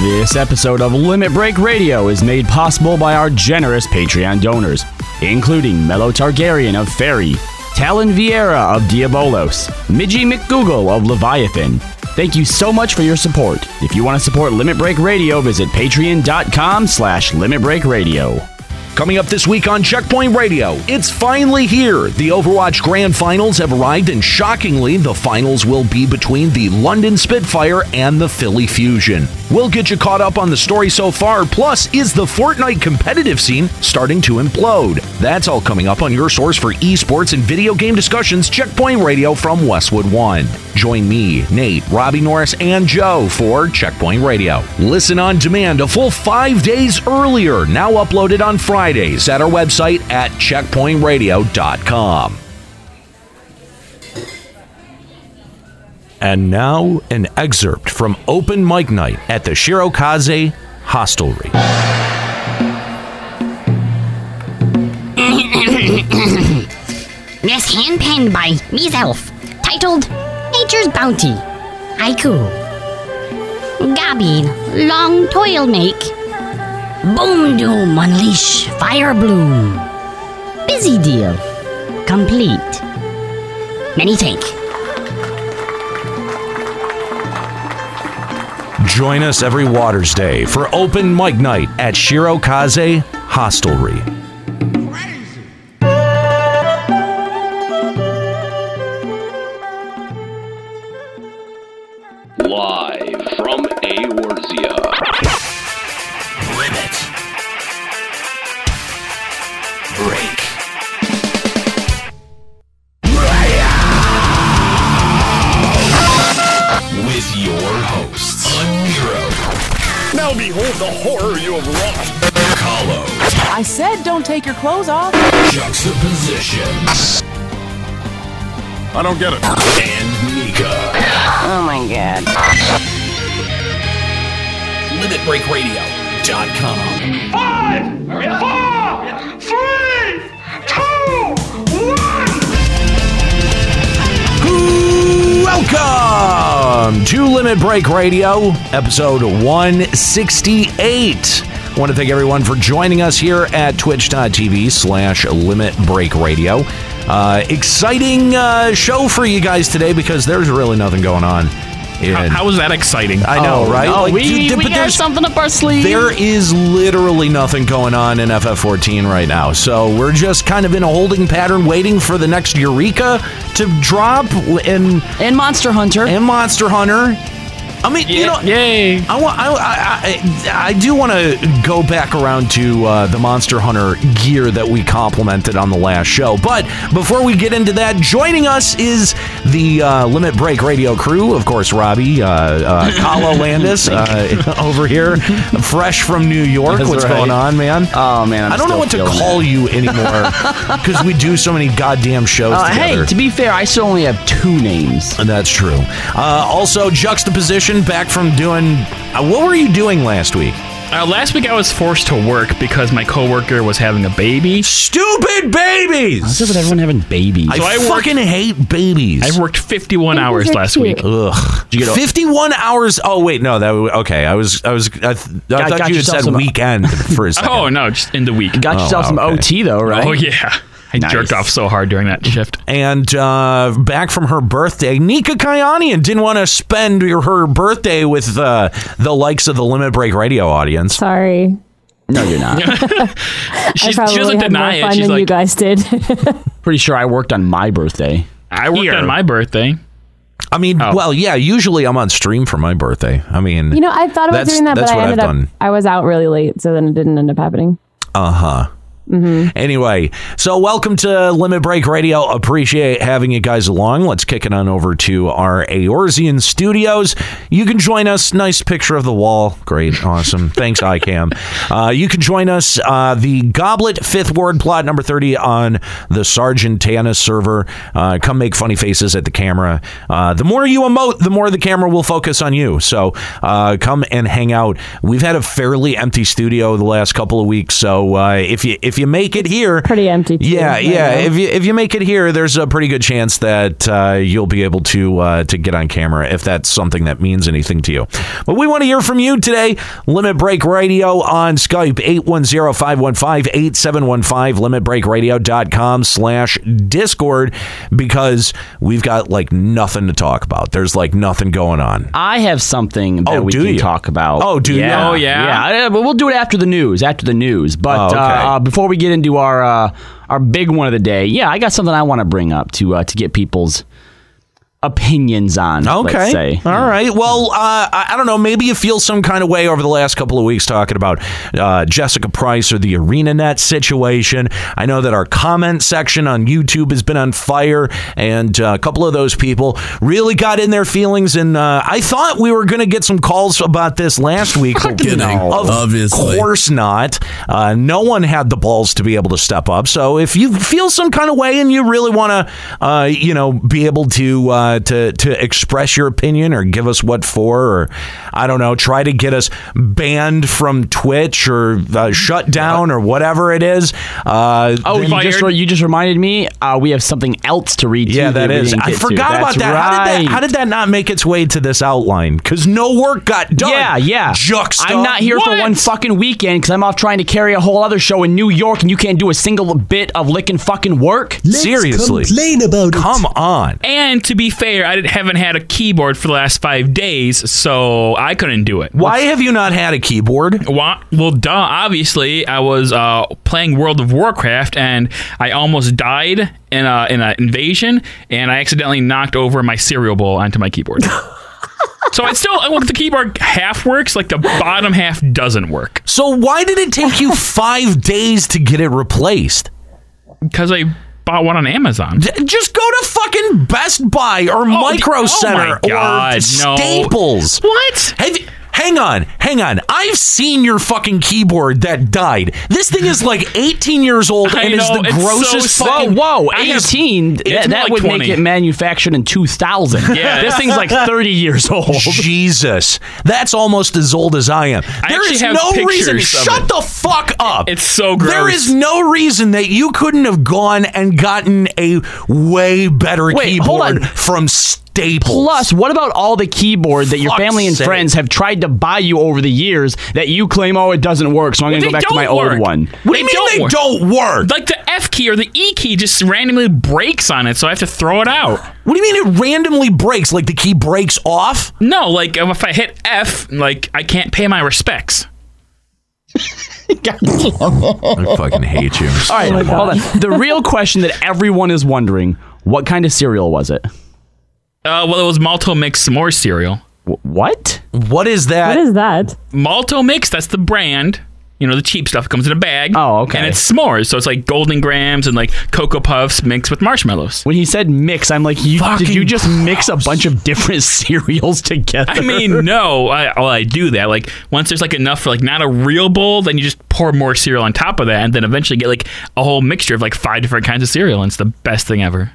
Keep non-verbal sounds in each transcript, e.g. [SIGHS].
This episode of Limit Break Radio is made possible by our generous Patreon donors, including Mello Targaryen of Faerie, Talon Vieira of Diabolos, Midgie McGoogle of Leviathan. Thank you so much for your support. If you want to support Limit Break Radio, visit patreon.com slash Limit Break Radio. Coming up this week on Checkpoint Radio, it's finally here. The Overwatch Grand Finals have arrived, and shockingly, the finals will be between the London Spitfire and the Philly Fusion. We'll get you caught up on the story so far, plus, is the Fortnite competitive scene starting to implode? That's all coming up on your source for esports and video game discussions, Checkpoint Radio from Westwood One. Join me, Nate, Robbie Norris, and Joe for Checkpoint Radio. Listen on demand a full five days earlier, now uploaded on Fridays at our website at checkpointradio.com. And now, an excerpt from Open Mic Night at the Shirokaze Hostelry. This hand penned by myself, titled Nature's Bounty. Haiku. Gabi, long toil make. Boom doom, unleash fire bloom. Busy deal. Complete. Many thank. Join us every Waters Day for Open Mic Night at Shirokaze Hostelry. Juxtaposition, I don't get it. and Nika. Oh my god. LimitBreakRadio.com. Five, four, three, two, one. Welcome to Limit Break Radio, episode 168. I want to thank everyone for joining us here at twitch.tv slash limit break radio. Uh, exciting uh, show for you guys today because there's really nothing going on. In, How is that exciting? I know, Oh, right? no, Like, we, dude, we got there's- something up our sleeve. There is literally nothing going on in FF14 right now. So we're just kind of in a holding pattern waiting for the next Eureka to drop and and Monster Hunter. and Monster Hunter. I mean, you know, Yay! I want. I, I, I, I do want to go back around to uh, the Monster Hunter gear that we complimented on the last show. But before we get into that, joining us is the uh, Limit Break Radio crew. Of course, Robbie, uh, uh, [LAUGHS] Kahlo Landis uh, [LAUGHS] over here, fresh from New York. That's What's right. going on, man? oh man, I'm I don't know what to call it. you anymore [LAUGHS] because we do so many goddamn shows Uh, together. hey, to be fair, I still only have two names. And that's true. Uh, also, juxtaposition back from doing. Uh, what were you doing last week? Uh, last week I was forced to work because my coworker was having a baby. Stupid babies. What's up with everyone having babies? I, So I worked- fucking hate babies. I worked 51 hours last week. Ugh. Did you get a- Fifty-one hours. Oh wait, no. That w- okay. I was. I was. I, th- I Got- thought got you had yourself said some- weekend for a [LAUGHS] second. Oh no, just in the week. Got yourself some okay. OT though, right? Oh yeah, I Nice. jerked off so hard during that shift. And uh, back from her birthday, Nika Kyanian didn't want to spend her her birthday with uh, the likes of the Limit Break Radio audience. Sorry. No, you're not. [LAUGHS] She, I probably she doesn't had deny more it. fun She's than you guys did. [LAUGHS] Pretty sure I worked on my birthday. I worked Here. on my birthday. I mean, Oh. well, yeah. Usually, I'm on stream for my birthday. I mean, you know, I thought about doing that, but I ended I've up done. I was out really late, so then it didn't end up happening. Uh huh. Anyway, so welcome to Limit Break Radio. Appreciate having you guys along. Let's kick it on over to our Eorzean studios. You can join us. Nice picture of the wall. Great. Awesome. [LAUGHS] Thanks, iCam. Uh, you can join us, uh, the Goblet Fifth Ward plot number 30 on the Sargatanas server. Uh, come make funny faces at the camera. Uh, the more you emote, the more the camera will focus on you. So uh, come and hang out. We've had a fairly empty studio the last couple of weeks. So uh, if you if you make it here, Pretty empty. Too, yeah, yeah. now. If you if you make it here, there's a pretty good chance that uh, you'll be able to uh, to get on camera if that's something that means anything to you. But we want to hear from you today. Limit Break Radio on Skype 810-515-8715 limitbreakradio.com slash discord because we've got like nothing to talk about. There's like nothing going on. I have something that Oh, we do can you? talk about. Oh, do you? yeah. Oh, yeah? yeah. But we'll do it after the news. After the news. But Oh, okay. uh, uh, before we get into our uh, our big one of the day, yeah, I got something I want to bring up to uh, to get people's opinions on. Okay. Let's say. All right. Well, uh, I, I don't know. Maybe you feel some kind of way over the last couple of weeks talking about uh, Jessica Price or the ArenaNet situation. I know that our comment section on YouTube has been on fire, and uh, a couple of those people really got in their feelings. And uh, I thought we were going to get some calls about this last week. [LAUGHS] but Kidding. Of Obviously. course not. Uh, no one had the balls to be able to step up. So if you feel some kind of way and you really want to, uh, you know, be able to uh, to to express your opinion or give us what for, or I don't know, try to get us banned from Twitch or uh, shut down or whatever it is. Uh, Oh, you just, you just reminded me. Uh, we have something else to read. yeah, too that we I forgot about that. How did that. How did that not make its way to this outline? Because no work got done. Yeah, yeah. Juxta. I'm not here for one fucking weekend because I'm off trying to carry a whole other show in New York, and you can't do a single bit of licking fucking work. Seriously. complain about it. Come on. And to be fair, I didn't- haven't had a keyboard for the last five days, so I couldn't do it. Why have you not had a keyboard? Wha- Well, duh. Obviously, I was uh, playing World of Warcraft, and I almost died in a in an invasion, and I accidentally knocked over my cereal bowl onto my keyboard. [LAUGHS] so it's still look, the keyboard half works, like the bottom half doesn't work So why did it take you [LAUGHS] five days to get it replaced? because I bought one on Amazon. Just go to fucking Best Buy or oh, Micro oh Center my God, or no. Staples. What? Have you- hang on, hang on. I've seen your fucking keyboard that died. This thing is like 18 years old I and is the so grossest sad. fucking. Whoa, whoa, I have- 18. that that like would 20. make it manufactured in 2000. [LAUGHS] Yeah. This thing's like 30 years old. Jesus, that's almost as old as I am. There actually is no reason. Shut it. the fuck up. It's so gross. There is no reason that you couldn't have gone and gotten a way better Wait, keyboard from Staples. Plus, what about all the keyboard that your Fuck's family and sake. friends have tried to buy you over the years that you claim, oh, it doesn't work, so I'm going to They go back to don't my work. old one? What do you They mean they work. don't work? Like the F key or the E key just randomly breaks on it, so I have to throw it out. What do you mean it randomly breaks? Like the key breaks off? No, like if I hit F, like I can't pay my respects. I fucking hate you. All right, oh hold on. The real question that everyone is wondering what kind of cereal was it? Uh, well, it was Malto Mix s'more cereal. Wh- What? What is that? What is that? Malto Mix, that's the brand. You know, the cheap stuff comes in a bag. Oh, okay. And it's s'mores, so it's like Golden Grahams and like Cocoa Puffs mixed with marshmallows. When he said mix, I'm like, you, did you just mix a bunch of different [LAUGHS] cereals together? I mean, no, I, well, I do that. Like once there's like enough for like not a real bowl, then you just pour more cereal on top of that, and then eventually get like a whole mixture of like five different kinds of cereal, and it's the best thing ever.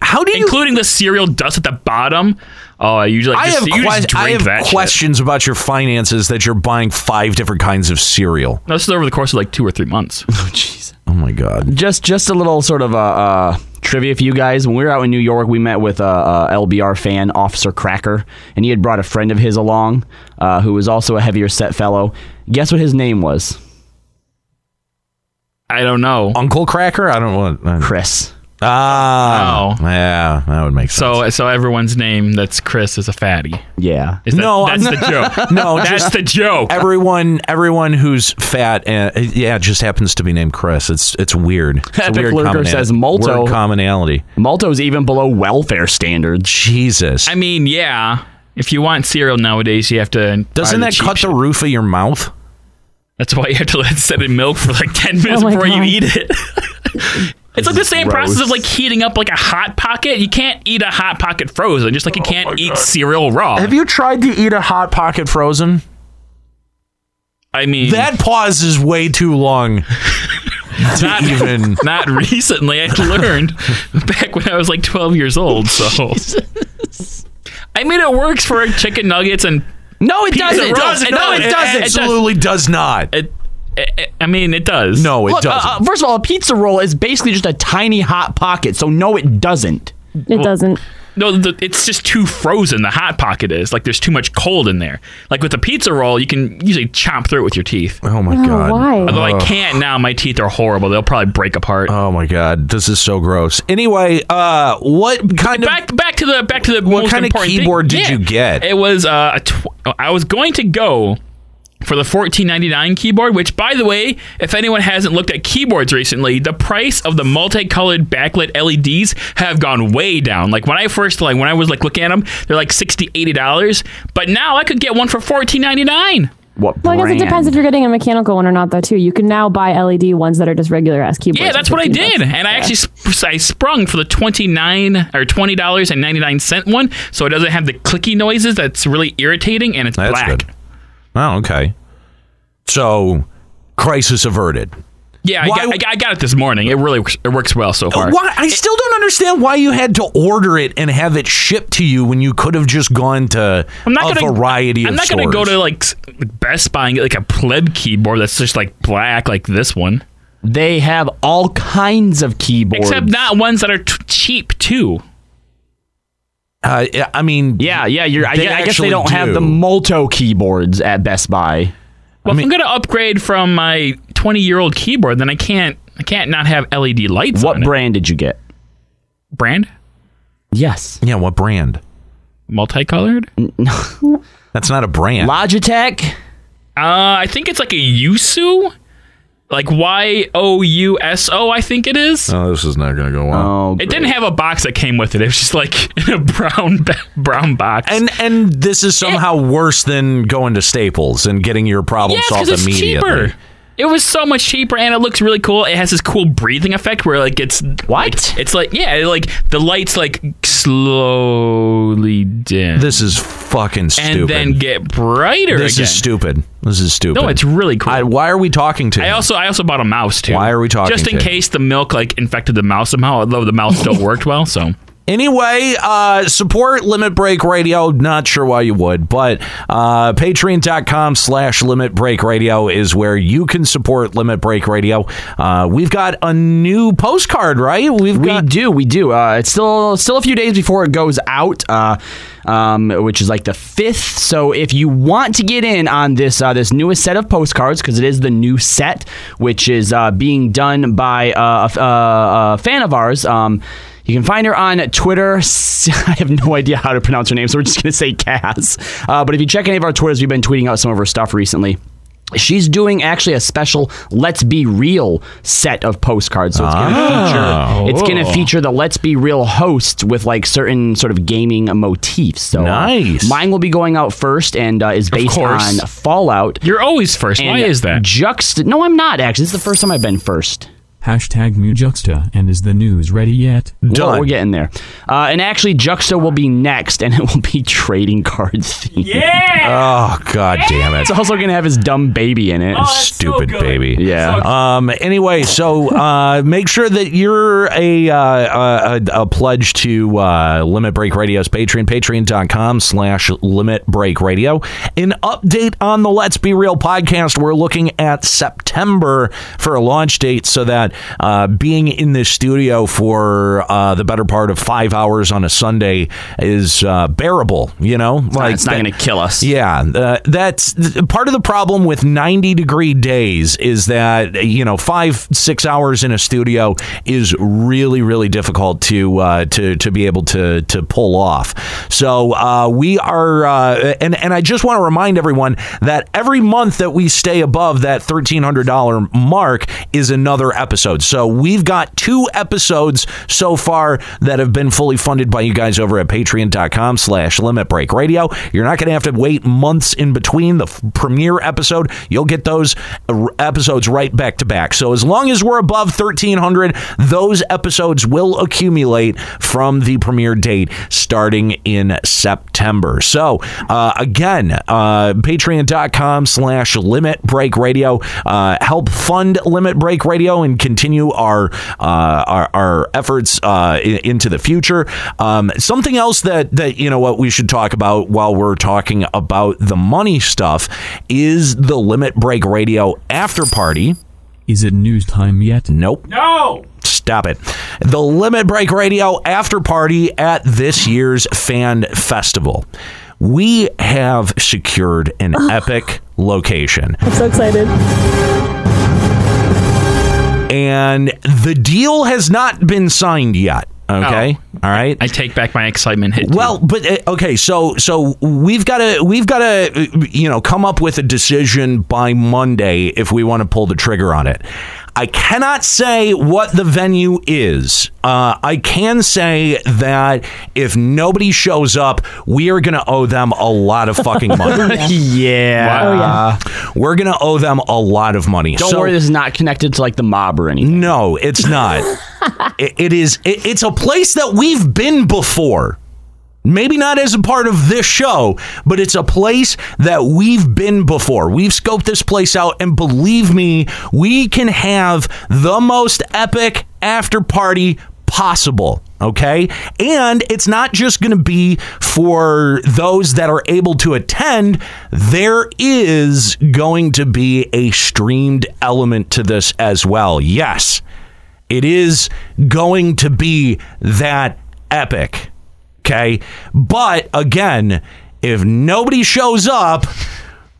How do you? Including the cereal dust at the bottom. Oh, I usually I just, have, you just que- I have that shit. questions about your finances that you're buying five different kinds of cereal. This is over the course of like two or three months. [LAUGHS] jeez. Oh my god. Just, just a little sort of uh, uh, trivia for you guys. When we were out in New York, we met with a, a LBR fan, Officer Cracker, and he had brought a friend of his along, uh, who was also a heavier set fellow. Guess what his name was? I don't know. Uncle Cracker? I don't want. Uh, Chris. Ah. Oh. Yeah, that would make sense. So, so everyone's name that's Chris is a fatty. Yeah. Is that, No, that's I'm the joke. [LAUGHS] no, That's just the joke. everyone, everyone who's fat, uh, yeah, just happens to be named Chris. It's it's weird. It's a Epic weird Lurker combina- says Malto. word commonality. Malto's even below welfare standards. Jesus. I mean, yeah. If you want cereal nowadays, you have to. Doesn't buy that cheap cut shit. the roof of your mouth? That's why you have to let it set in milk for like ten [LAUGHS] minutes Oh my before you God. eat it. [LAUGHS] it's like the same gross. process of like heating up like a hot pocket. You can't eat a hot pocket frozen, just like you oh can't eat cereal raw. Have you tried to eat a hot pocket frozen? I mean, That pause is way too long. [LAUGHS] not even- [LAUGHS] not recently. I learned back when I was like twelve years old. So I mean, it works for chicken nuggets and No, it Pizza doesn't. No, it doesn't. it absolutely does not. it. I- I mean, it does. No, it Look, uh, doesn't. uh, first of all, a pizza roll is basically just a tiny hot pocket, so no, it doesn't. It doesn't. No, the, it's just too frozen. The hot pocket is like there's too much cold in there. Like with a pizza roll, you can usually chop through it with your teeth. oh my Oh, god. why? Although I can't now, my teeth are horrible. They'll probably break apart. Oh my god, this is so gross. Anyway, uh, what kind of back back to the back to the What most kind of important thing. keyboard did Yeah. you get? It was uh, a tw- I was going to go for the 1499 keyboard, which by the way, if anyone hasn't looked at keyboards recently, the price of the multicolored backlit LEDs have gone way down. Like when I first like when I was like looking at them, they're like 60 80 dollars, but now I could get one for 1499. What Well, I guess it depends if you're getting a mechanical one or not, though. Too. You can now buy LED ones that are just regular ass keyboards. Yeah, that's what I did, bucks. and I actually sp- I sprung for the twenty nine or twenty dollars and ninety nine cent one, so it doesn't have the clicky noises that's really irritating, and it's That's black. good. Oh, okay. So, crisis averted. Yeah, I Why got, I got- I got it this morning. It really works, it works well so uh, far. Why? I still don't understand why you had to order it and have it shipped to you when you could have just gone to I'm not a gonna, variety I'm not gonna go to like Best Buy and get like a pleb keyboard that's just like black like this one. They have all kinds of keyboards. Except not ones that are t- cheap too. Uh, I mean, Yeah, yeah. You're, I, I guess they don't have the do. Multo keyboards at Best Buy. Well, if I'm gonna upgrade from my 20 year old keyboard, then I can't I can't not have LED lights What on it. brand did you get? brand? Yes, yeah, what brand? Multicolored? [LAUGHS] That's not a brand. Logitech. Uh, I think it's like a Yusu, like Y O U S O. I think it is. oh, this is not going to go well. Oh, It didn't have a box that came with it. It was just like [LAUGHS] in a brown brown box. And and this is somehow worse than going to Staples and getting your problem yes, solved it's immediately. cheaper. It was so much cheaper, and it looks really cool. It has this cool breathing effect where like it's What? It's like yeah, like the lights like slowly dim, This is fucking stupid. and then get brighter this again. is stupid. This is stupid. No, it's really cool. I, why are we talking to? I also I also bought a mouse too. Why are we talking Just in case the milk like infected the mouse somehow. Although the mouse still worked well, so Anyway, uh, support Limit Break Radio. Not sure why you would, but uh, patreon.com slash Limit Break Radio is where you can support Limit Break Radio. Uh, we've got a new postcard, right? We've We got do, we do. Uh, it's still still a few days before it goes out, uh, um, which is like the fifth. So if you want to get in on this uh, this newest set of postcards, because it is the new set, which is uh, being done by uh, a, f- uh, a fan of ours. Um, you can find her on Twitter. [LAUGHS] I have no idea how to pronounce her name, so we're just going to say Cass. Uh, but if you check any of our Twitters, we've been tweeting out some of her stuff recently. She's doing actually a special "Let's Be Real" set of postcards. So it's going to feature it's going to feature the "Let's Be Real" hosts with like certain sort of gaming motifs. So uh, Nice. mine will be going out first and uh, is based on Fallout. you're always first. Why is that? Juxt? No, I'm not actually. This is the first time I've been first. Hashtag Mujuxta and is the news ready yet? Well, Done. we're getting there. Uh, and actually, Juxta will be next, and it will be [LAUGHS] trading cards themed. oh god damn it, It's also going to have his dumb baby in it. stupid baby. yeah. Um. Anyway, so uh, make sure that you're a uh, a, a pledge to uh, Limit Break Radio's Patreon, patreon.com slash Limit Break Radio. An update on the Let's Be Real podcast. We're looking at September for a launch date so that uh, being in this studio for uh, the better part of five hours on a Sunday is uh, bearable, you know? Like it's not going to kill us. yeah, uh, that's th- part of the problem with 90 degree days is that you know five six hours in a studio is really really difficult to uh, to to be able to to pull off. So uh, we are, uh, and and I just want to remind everyone that every month that we stay above that thirteen hundred dollar mark is another episode. So we've got two episodes so far that have been fully funded by you guys over at patreon.com slash limit break radio. You're not going to have to wait months in between the f- premiere episode. You'll get those uh, episodes right back to back. So as long as we're above 1300, those episodes will accumulate from the premiere date starting in September. So uh, again, uh, patreon.com slash limit break radio. Uh, help fund limit break radio and continue our uh, our, our efforts uh, into the future. Um, something else that that you know what we should talk about while we're talking about the money stuff is the Limit Break Radio after party. Is it news time yet? Nope. No. Stop it. The Limit Break Radio after party at this year's Fan Festival. We have secured an epic location. I'm so excited. And the deal has not been signed yet. Okay. All right. I take back my excitement hit. Well, but uh, okay, so so we've got to we've got to you know come up with a decision by Monday if we want to pull the trigger on it. I cannot say what the venue is. Uh, I can say that if nobody shows up, we are going to owe them a lot of fucking [LAUGHS] money. yeah. Oh, yeah. We're going to owe them a lot of money. Don't So- worry, this is not connected to like the mob or anything. no, it's not. [LAUGHS] it, it is. It, it's a place that we've been before. Maybe not as a part of this show, but it's a place that we've been before. We've scoped this place out, and believe me, we can have the most epic after party possible. Okay. And it's not just going to be for those that are able to attend. There is going to be a streamed element to this as well. Yes. It is going to be that epic. Okay. But again, if nobody shows up,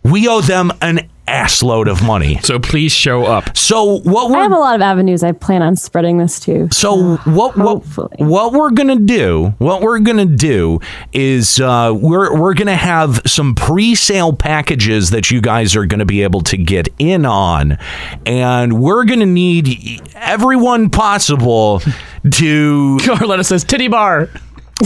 we owe them an assload of money. So please show up. So what I have we're a lot of avenues I plan on spreading this to. so what what Hopefully. what we're gonna do what we're gonna do is uh, we're we're gonna have some pre-sale packages that you guys are gonna be able to get in on, and we're gonna need everyone possible to [LAUGHS] Carletta says titty bar.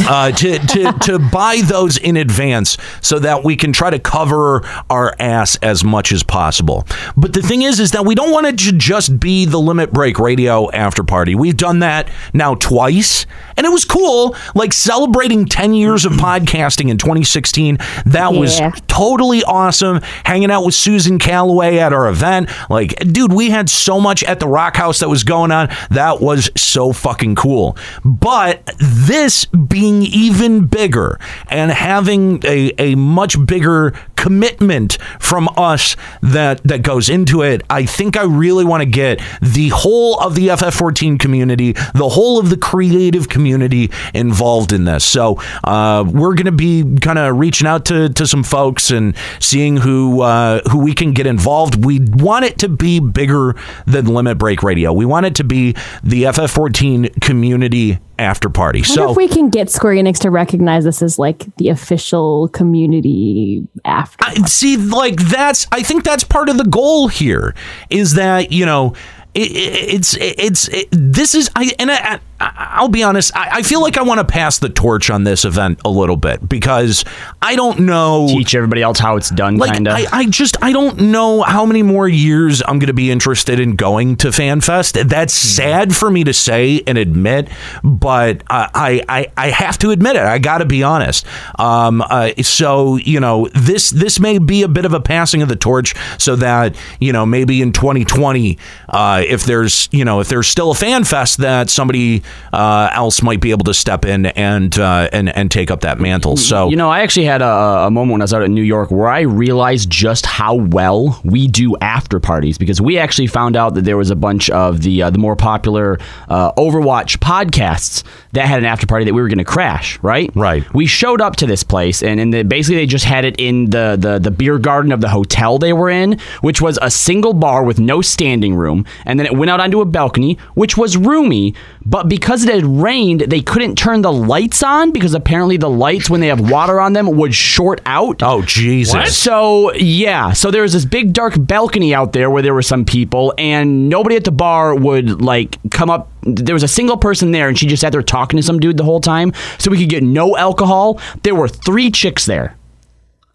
Uh, to, to, to buy those in advance so that we can try to cover our ass as much as possible. But the thing is, is that we don't want it to just be the Limit Break Radio after party. We've done that now twice, and it was cool. Like celebrating 10 years of podcasting in 2016. That was totally awesome. Hanging out with Susan Calloway at our event. Like, dude, we had so much at the Rock House that was going on. That was so fucking cool. But this being even bigger and having a, a much bigger commitment from us that that goes into it, I think I really want to get the whole of the FF14 community, the whole of the creative community involved in this. So uh, we're going to be kind of reaching out to, to some folks and seeing who uh, who we can get involved. We want it to be bigger than Limit Break Radio. We want it to be the FF14 community after party. So if we can get Square Enix to recognize this as like the official community after. I, see, like that's I think that's part of the goal here is that you know it, it, it's it's it, this is I and I, I'll be honest I, I feel like I want to pass the torch on this event a little bit because I don't know Teach everybody else how it's done, like kind of. I, I just I don't know how many more years I'm going to be interested in going to FanFest. That's Hmm. sad for me to say and admit, but I I, I have to admit it. I got to be honest. Um, uh, so you know this this may be a bit of a passing of the torch, so that you know maybe in 2020, uh, if there's you know if there's still a FanFest, that somebody uh, else might be able to step in and uh, and and take up that mantle. So You know, I actually had a, a moment when I was out in New York where I realized just how well we do after parties because we actually found out that there was a bunch of the uh, the more popular uh, Overwatch podcasts that had an after party that we were going to crash. Right, Right. We showed up to this place and, and the, basically they just had it in the, the the beer garden of the hotel they were in, which was a single bar with no standing room, and then it went out onto a balcony, which was roomy. But because it had rained, they couldn't turn the lights on because apparently the lights, when they have water on them, would short out. oh Jesus. So yeah, so there was this big dark balcony out there where there were some people, and nobody at the bar would like come up. There was a single person there, and she just sat there talking to some dude the whole time, so we could get no alcohol. There were three chicks there.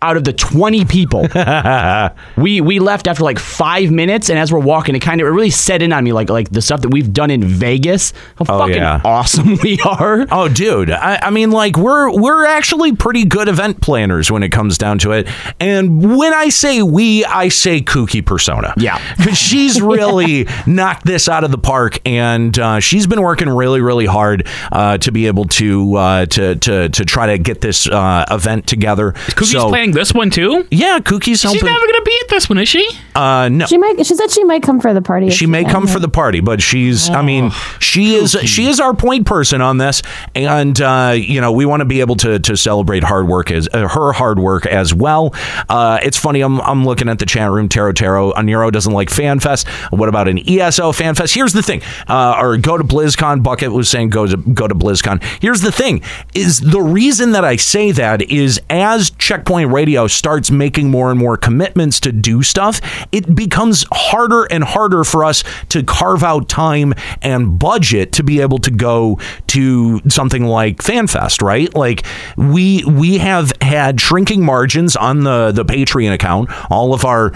Out of the 20 people. [LAUGHS] we we left after like five minutes, and as we're walking, it kind of it really set in on me like like the stuff that we've done in Vegas. How fucking yeah. awesome we are. Oh, dude! I, I mean, like we're we're actually pretty good event planners when it comes down to it. And when I say we, I say Kooky Persona. Yeah. [LAUGHS] because she's [LAUGHS] really knocked this out of the park, and uh, she's been working really, really hard uh, to be able to uh, to to to try to get this uh, event together. Cookie's So- playing this one too. Yeah, Kookie's She's never gonna be at this one, is she? uh, no, She might. She said she might come for the party. she may can. come for the party, but she's I mean, she is she is our point person on this and uh, you know, we want to be able to to celebrate hard work as uh, her hard work as well. Uh, it's funny I'm I'm looking at the chat room Taro Taro Nero doesn't like FanFest. What about an ESO FanFest? Here's the thing. Uh, or go to BlizzCon Bucket was saying go to go to BlizzCon. Here's the thing is the reason that I say that is as Checkpoint Radio starts making more and more commitments to do stuff, it becomes harder and harder for us to carve out time and budget to be able to go to something like FanFest, right? Like we we have had shrinking margins on the the Patreon account. All of our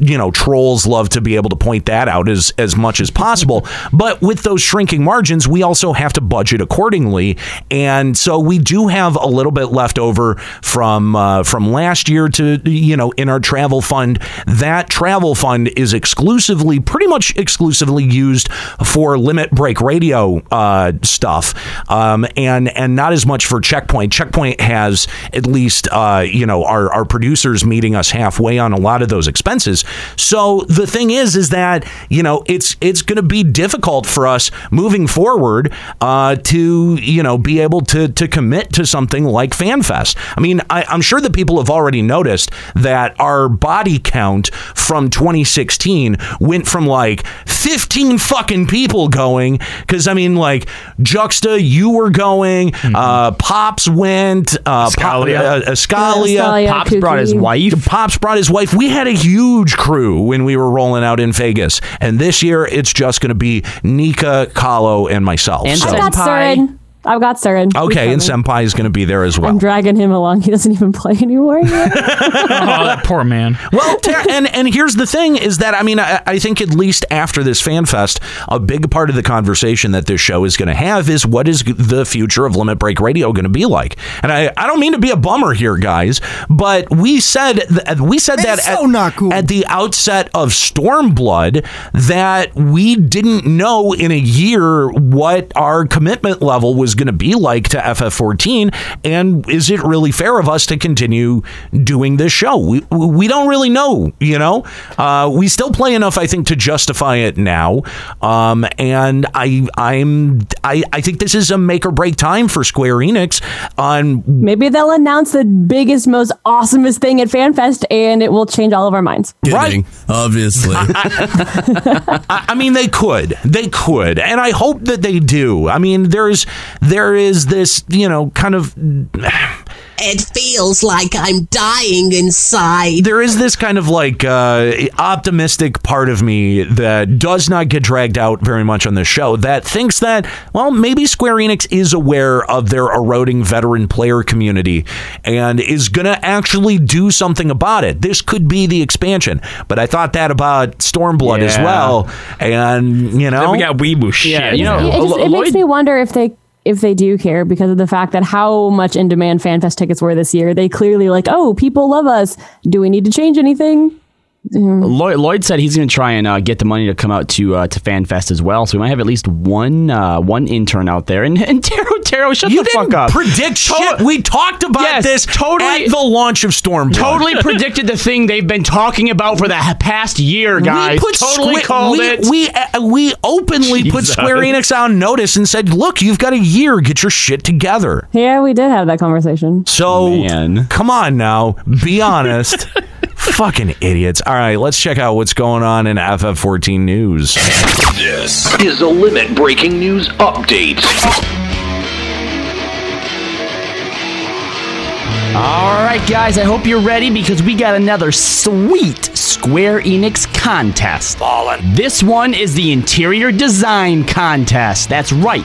you know trolls love to be able to point that out as as much as possible. But with those shrinking margins, we also have to budget accordingly, and so we do have a little bit left over from uh, from last year to you know in our travel fund. That travel fund is exclusively, pretty much exclusively used for limit break radio uh, stuff, um, and and not as much for checkpoint. Checkpoint has at least uh, you know our our producers meeting us halfway on a lot of those expenses. So the thing is, is that you know it's it's going to be difficult for us moving forward uh, to you know be able to to commit to something like FanFest. I mean, I, I'm sure that people have already noticed that our body count from 2016 went from like 15 fucking people going because I mean like Juxta, you were going, uh, Pops went, uh, Pop, Scalia. uh, Scalia, Scalia, Pops brought his wife. Pops brought his wife. We had a huge crew when we were rolling out in Vegas, and this year it's just going to be Nika, Kahlo, and myself. And So- I've got Senpai. Surin. I've got Surin. okay, and He's coming. Senpai is going to be there as well. I'm dragging him along. [LAUGHS] He doesn't even play anymore. [LAUGHS] Oh, that poor man. Well, Tara, and and here's the thing: is that I mean, I, I think at least after this fan fest, a big part of the conversation that this show is going to have is what is the future of Limit Break Radio going to be like? And I, I don't mean to be a bummer here, guys, but we said th- uh, we said that so at, not cool. at the outset of Stormblood that we didn't know in a year what our commitment level was going to be like to FF14, and is it really fair of us to continue doing this show? We we don't really know, you know. Uh, we still play enough, I think, to justify it now. Um, and I I'm I, I think this is a make or break time for Square Enix on Maybe they'll announce the biggest, most awesomest thing at FanFest, and it will change all of our minds. Kidding, obviously. [LAUGHS] I I mean, they could, they could, and I hope that they do. I mean, there's there is this, you know, kind of It feels like I'm dying inside. there is this kind of like uh, optimistic part of me that does not get dragged out very much on the show that thinks that well maybe Square Enix is aware of their eroding veteran player community and is going to actually do something about it. This could be the expansion, but I thought that about Stormblood as well, and you know Then we got weeboo shit. Yeah, you know, It, it just, it makes me wonder if they if they do care because of the fact that how much in demand FanFest tickets were this year. They clearly like, oh, people love us. Do we need to change anything? Lloyd, Lloyd said he's going to try and uh, get the money to come out to uh, to FanFest as well. So we might have at least one uh, one intern out there. And and Taro Taro, shut You the fuck didn't up. predict shit. We talked about Yes, this totally- at the launch of Stormblood. totally [LAUGHS] predicted the thing they've been talking about for the past year, guys. We put totally Squa- called we, it. We uh, we openly put Square Enix on notice and said, "Look, you've got a year. Get your shit together." Yeah, we did have that conversation. So Man. come on now, be honest. [LAUGHS] Fucking idiots. All right, let's check out what's going on in FF14 news. This is a limit breaking news update. All right, guys, I hope you're ready because we got another sweet Square Enix contest. This one is the interior design contest. That's right.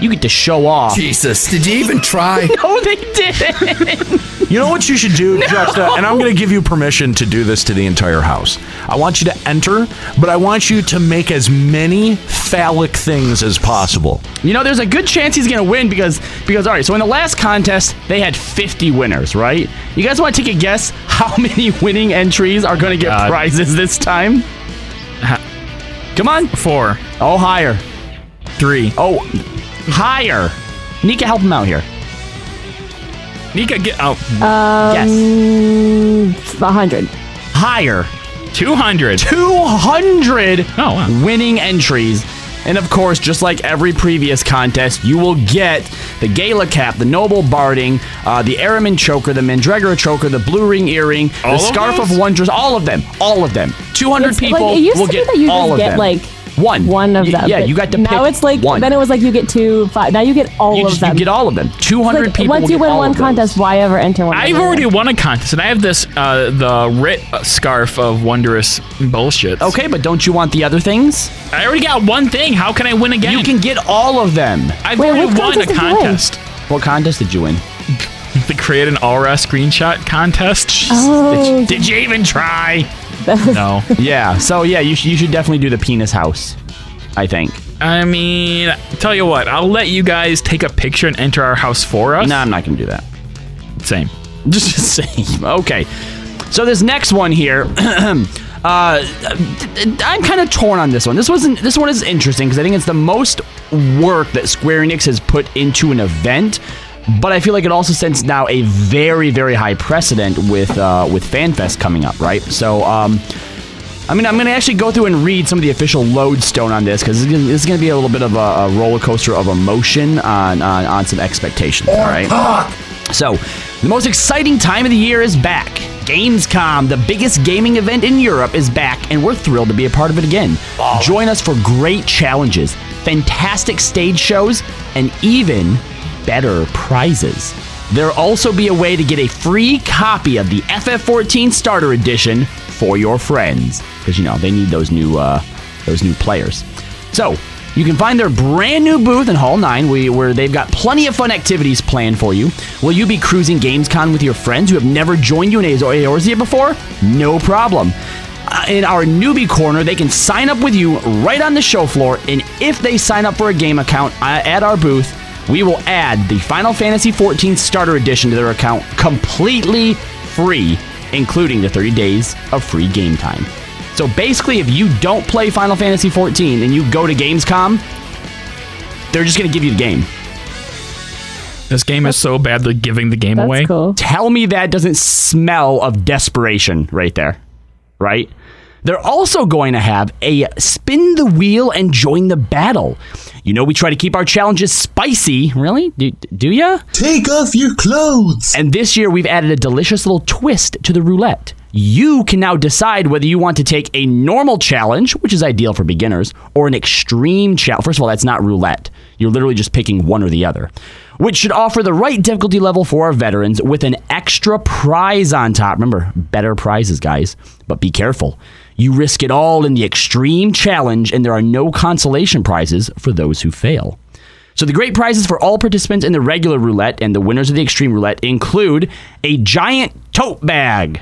You get to show off. Jesus, did you even try? [LAUGHS] no, they didn't. You know what you should do, Juxta? And I'm going to give you permission to do this to the entire house. I want you to enter, but I want you to make as many phallic things as possible. You know, there's a good chance he's gonna win because because all right. So in the last contest, they had 50 winners, right? You guys want to take a guess how [LAUGHS] many winning entries are gonna get God. prizes this time? Come on, Four, oh higher, three. oh higher. Nika, help him out here. Nika, get out. yes, Um, a hundred. higher. 200. 200 Oh, wow. winning entries. And of course, just like every previous contest, you will get the Gala cap, the Noble Barding, uh, the Araman choker, the Mandragora choker, the Blue Ring earring, All the of Scarf those? of Wonders, all of them. All of them. 200 It's people like, it used will to be get that you all just of get them. like one. one of them. Yeah, you got to now pick it's like one. then it was like you get two five. Now you get all you, of just, them. you get all of them. 200 like, people Once you get win all one contest, why ever enter one? I've other? already won a contest, and I have this uh, the Rit scarf of wondrous bullshit. Okay, but don't you want the other things? I already got one thing. How can I win again? You can get all of them. I've Wait, already won a contest did contest. What contest did you win? [LAUGHS] The create an aura screenshot contest. Oh, Did, did you even try? [LAUGHS] no. Yeah, so yeah, you, sh- you should definitely do the penis house, I think. I mean, tell you what, I'll let you guys take a picture and enter our house for us. No, I'm not to do that. Same. [LAUGHS] Just the same. Okay. So this next one here, [CLEARS THROAT] uh, I'm kind of torn on this one. This wasn't. This one is interesting because I think it's the most work that Square Enix has put into an event. But I feel like it also sets now a very, very high precedent with uh, with FanFest coming up, right? So, um, I mean, I'm going to actually go through and read some of the official lodestone on this because this is going to be a little bit of a, a roller coaster of emotion on, on on some expectations. All right. So, the most exciting time of the year is back. Gamescom, the biggest gaming event in Europe, is back, and we're thrilled to be a part of it again. Join us for great challenges, fantastic stage shows, and even better prizes. There'll also be a way to get a free copy of the FF14 Starter Edition for your friends, because you know they need those new uh, those new players. So you can find their brand new booth in Hall 9 we- where they've got plenty of fun activities planned for you. Will you be cruising Gamescom with your friends who have never joined you in Eorzea before? No problem. Uh, in our newbie corner, they can sign up with you right on the show floor, and if they sign up for a game account uh, at our booth, we will add the Final Fantasy XIV Starter Edition to their account completely free, including the 30 days of free game time. So basically, if you don't play Final Fantasy XIV and you go to Gamescom, they're just going to give you the game. This game is so bad they're giving the game away. cool. Tell me that doesn't smell of desperation right there, right? They're also going to have a spin the wheel and join the battle. You know, we try to keep our challenges spicy. Really? Do, do ya? Take off your clothes. And this year, we've added a delicious little twist to the roulette. You can now decide whether you want to take a normal challenge, which is ideal for beginners, or an extreme challenge. First of all, that's not roulette. You're literally just picking one or the other, which should offer the right difficulty level for our veterans with an extra prize on top. Remember, better prizes, guys. But be careful. You risk it all in the extreme challenge, and there are no consolation prizes for those who fail. So the great prizes for all participants in the regular roulette and the winners of the extreme roulette include a giant tote bag.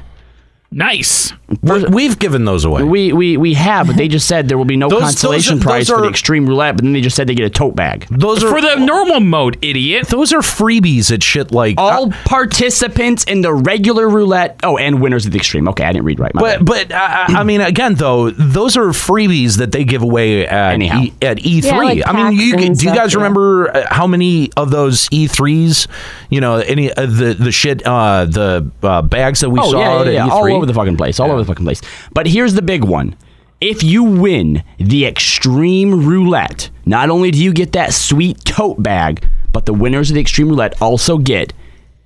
Nice. We've given those away. We we we have, but they just said there will be no [LAUGHS] Those- consolation those are- prize those for the are- extreme roulette, but then they just said they get a tote bag. Those are For the normal mode, idiot. those are freebies at shit like all participants in the regular roulette. Oh, and winners of the extreme. Okay, I didn't read right. My But bad. but uh, I mean, again, though, those are freebies that they give away at Anyhow. e, at E3. Yeah, like I mean, you, packs and do you stuff, guys yeah. remember uh, how many of those E3s? You know, any uh, the the shit uh, the uh, bags that we oh saw yeah, out yeah, yeah. at E3 over the fucking place, all over the fucking place. But here's the big one: if you win the extreme roulette, not only do you get that sweet tote bag, but the winners of the extreme roulette also get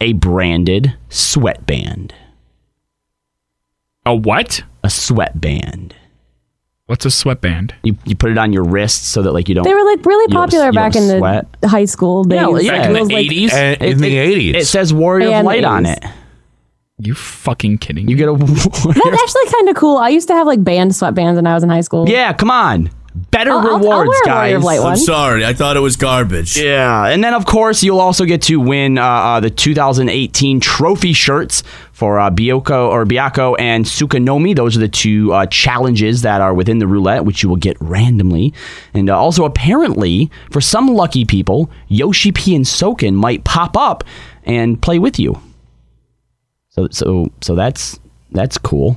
a branded sweatband. A what? A sweatband. What's a sweatband? You you put it on your wrist so that like you don't. They were like really you don't- popular you back don't in the high school days. Yeah, yeah. Back in It the was like- 80s? And in It- the it- 80s. It says Warrior of And Light on 80s. it. You fucking kidding? You get a [LAUGHS] That's actually kind of cool. I used to have like band sweatbands when I was in high school. Yeah, come on. better I'll- I'll- I'll rewards, wear a guys. Warrior of Light I'm sorry. I thought it was garbage. Yeah, and then of course you'll also get to win uh, uh, the 2018 trophy shirts for uh, Bioko or Biako and Sukanomi. Those are the two uh, challenges that are within the roulette, which you will get randomly. And uh, also, apparently, for some lucky people, Yoshi P and Soken might pop up and play with you. So, so, so that's that's cool.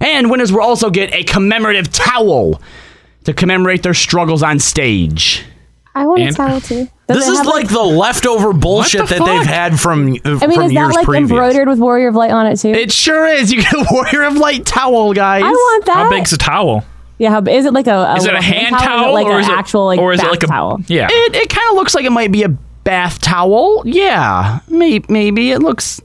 And winners will also get a commemorative towel to commemorate their struggles on stage. I want And- a towel too. Does This is have, like the leftover bullshit that they've had from uh, I mean, from is that like previous. embroidered with Warrior of Light on it too? It sure is. You get a Warrior of Light towel, guys. I want that. How big's a towel? Yeah, how, is it like a, a Is it a little hand or is towel, it like or an is it- actual like or is it bath like a- towel? Yeah. It, it kind of looks like it might be a bath towel. Yeah, maybe, maybe it looks.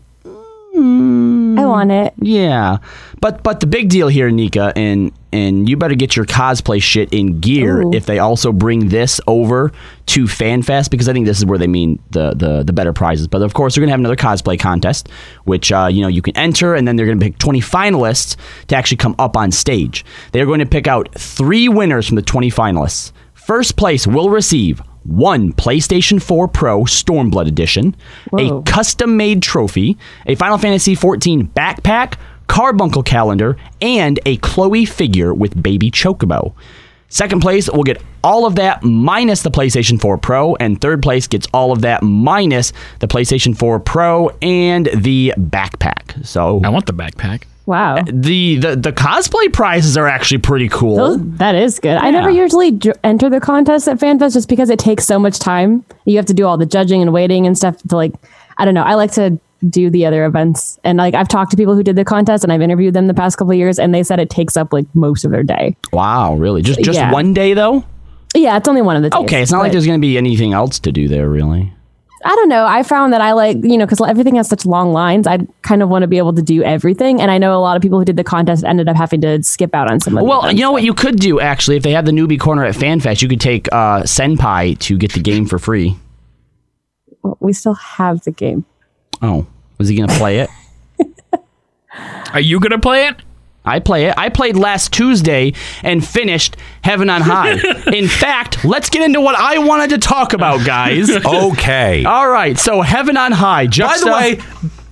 I want it. Yeah, but but the big deal here, Nika, and and you better get your cosplay shit in gear Ooh. if they also bring this over to FanFest because I think this is where they mean the the the better prizes. But of course, they're gonna have another cosplay contest, which uh, you know you can enter, and then they're gonna pick twenty finalists to actually come up on stage. They're going to pick out three winners from the twenty finalists. First place will receive one PlayStation 4 Pro Stormblood Edition, Whoa. a custom made trophy, a Final Fantasy 14 backpack, carbuncle calendar, and a Chloe figure with baby Chocobo. Second place will get all of that minus the PlayStation 4 Pro, and third place gets all of that minus the PlayStation 4 Pro and the backpack. So I want the backpack. Wow. Uh, the the, the cosplay prizes are actually pretty cool. Those, that is good. I never usually enter the contest at FanFest just because it takes so much time. You have to do all the judging and waiting and stuff to like, I don't know. I like to do the other events. And like, I've talked to people who did the contest and I've interviewed them the past couple of years and they said it takes up like most of their day. wow, really? Just just Yeah. one day though? Yeah, it's only one of the days. Okay, it's not like there's going to be anything else to do there, really. I don't know. I found that I like, you know, because everything has such long lines. I kind of want to be able to do everything. And I know a lot of people who did the contest ended up having to skip out on some of Well, events. you know what you could do actually if they had the newbie corner at FanFest, you could take uh, Senpai to get the game for free. Well, we still have the game. Oh, was he going to play it? [LAUGHS] Are you gonna play it? I play it. I played last Tuesday and finished Heaven on High. [LAUGHS] In fact, let's get into what I wanted to talk about, guys. [LAUGHS] Okay. All right, so Heaven on High. By the way,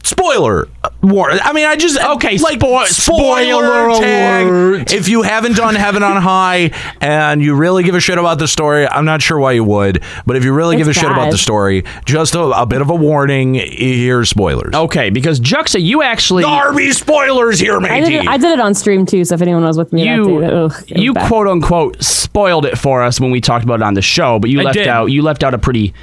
spoiler war. I mean, I just Okay, like spo- spoiler tag. alert. If you haven't done Heaven on High and you really give a shit about the story, I'm not sure why you would, but if you really give a It's shit about bad. the story, just a, a bit of a warning. Here's spoilers. okay, because Juxta, you actually Darby spoilers here, I did, matey. it, I did it on stream too. So if anyone was with me, you that day, ugh, it was you bad. quote unquote spoiled it for us when we talked about it on the show, but you I left did. out you left out a pretty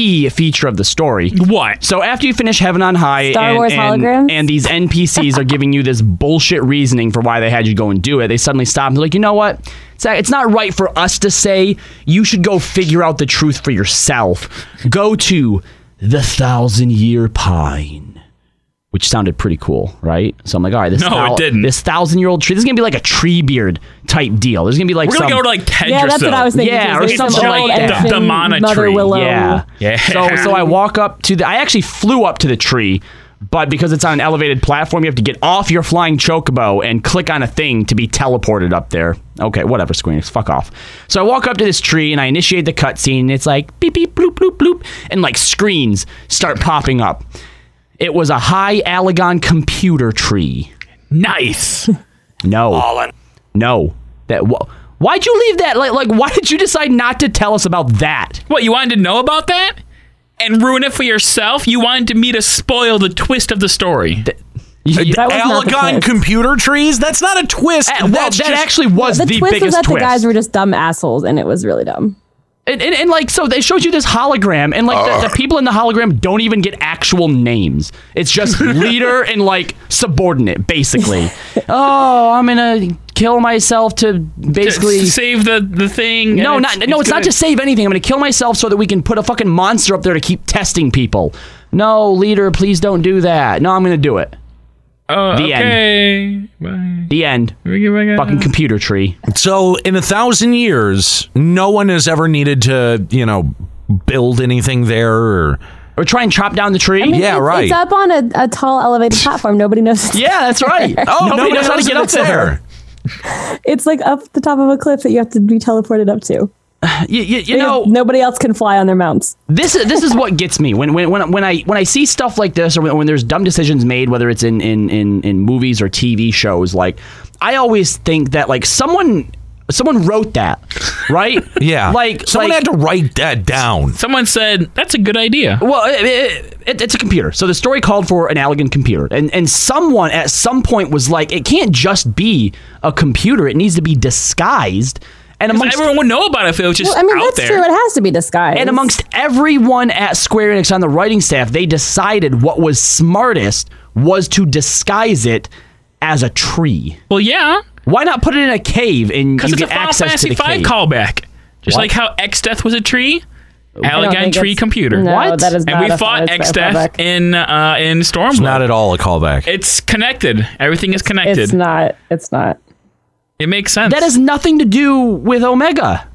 key feature of the story. What? So after you finish Heaven on High, Star and, Wars and, holograms? and these NPCs are giving you this bullshit reasoning for why they had you go and do it, they suddenly stop and they're like, you know what? It's not, it's not right for us to say. You should go figure out the truth for yourself. Go to the Thousand Year Pine. Which sounded pretty cool, right? So I'm like, all right, this No, it didn't. This thousand year old tree. This is gonna be like a tree beard type deal. There's gonna be like We're gonna some, go to like Tedra. Yeah, that's what I was thinking. Yeah, or There's some something old like that. ancient The Mana Mother tree. Willow. Yeah. Yeah. So so I walk up to the I actually flew up to the tree, but because it's on an elevated platform, you have to get off your flying chocobo and click on a thing to be teleported up there. Okay, whatever, Square Enix, fuck off. So I walk up to this tree and I initiate the cutscene, it's like beep beep bloop bloop bloop, and like screens start popping up. It was a high Allagan computer tree. Nice. No. No. That wh- Why'd you leave that? Like, like, why did you decide not to tell us about that? What you wanted to know about that? And ruin it for yourself? You wanted me to spoil the twist of the story. That was Allagan computer trees? That's not a twist. Uh, well, That's that just- actually was the, the, twist biggest was that twist. the guys were just dumb assholes, and it was really dumb. And, and, and, like, so they showed you this hologram, and like the, the oh. people in the hologram don't even get actual names. It's just [LAUGHS] leader and like subordinate, basically. [LAUGHS] oh, I'm gonna kill myself to basically. To save the, the thing. no, not no. It's not gonna- to save anything. I'm gonna kill myself so that we can put a fucking monster up there to keep testing people. No, leader, please don't do that. No, I'm gonna do it. Oh, The end. okay. Bye. The end. Fucking Fucking computer tree. So, in a thousand years, no one has ever needed to, you know, build anything there or. Or try and chop down the tree. I mean, Yeah, it's, right. It's up on a, a tall, elevated [LAUGHS] platform. Nobody knows. it's Yeah, that's right. Oh, Nobody knows how to get up it's there. It's like up the top of a cliff that you have to be teleported up to. [SIGHS] You, you, you know, nobody else can fly on their mounts. this is this is what gets me when when when, when I when I see stuff like this or when, when there's dumb decisions made whether it's in, in in in movies or TV shows like I always think that like someone someone wrote that right [LAUGHS] Yeah. like Someone like, had to write that down. Someone said that's a good idea. well it, it, it, it's a computer so the story called for an Allagan computer and and someone at some point was like it can't just be a computer it needs to be disguised and 'Cause amongst everyone would know about it if it was just Well, I mean, out that's there. true. It has to be disguised. And amongst everyone at Square Enix on the writing staff, they decided what was smartest was to disguise it as a tree. Well, yeah, Why not put it in a cave and because you it's a get Final access Fantasy to the V cave? callback. Just What? like how Exdeath was a tree, don't Allagan tree computer. No, What? that is and we a fought Final Exdeath in uh, in It's not at all a callback. It's connected. Everything is connected. It's not. It's not. It makes sense. That has nothing to do with Omega.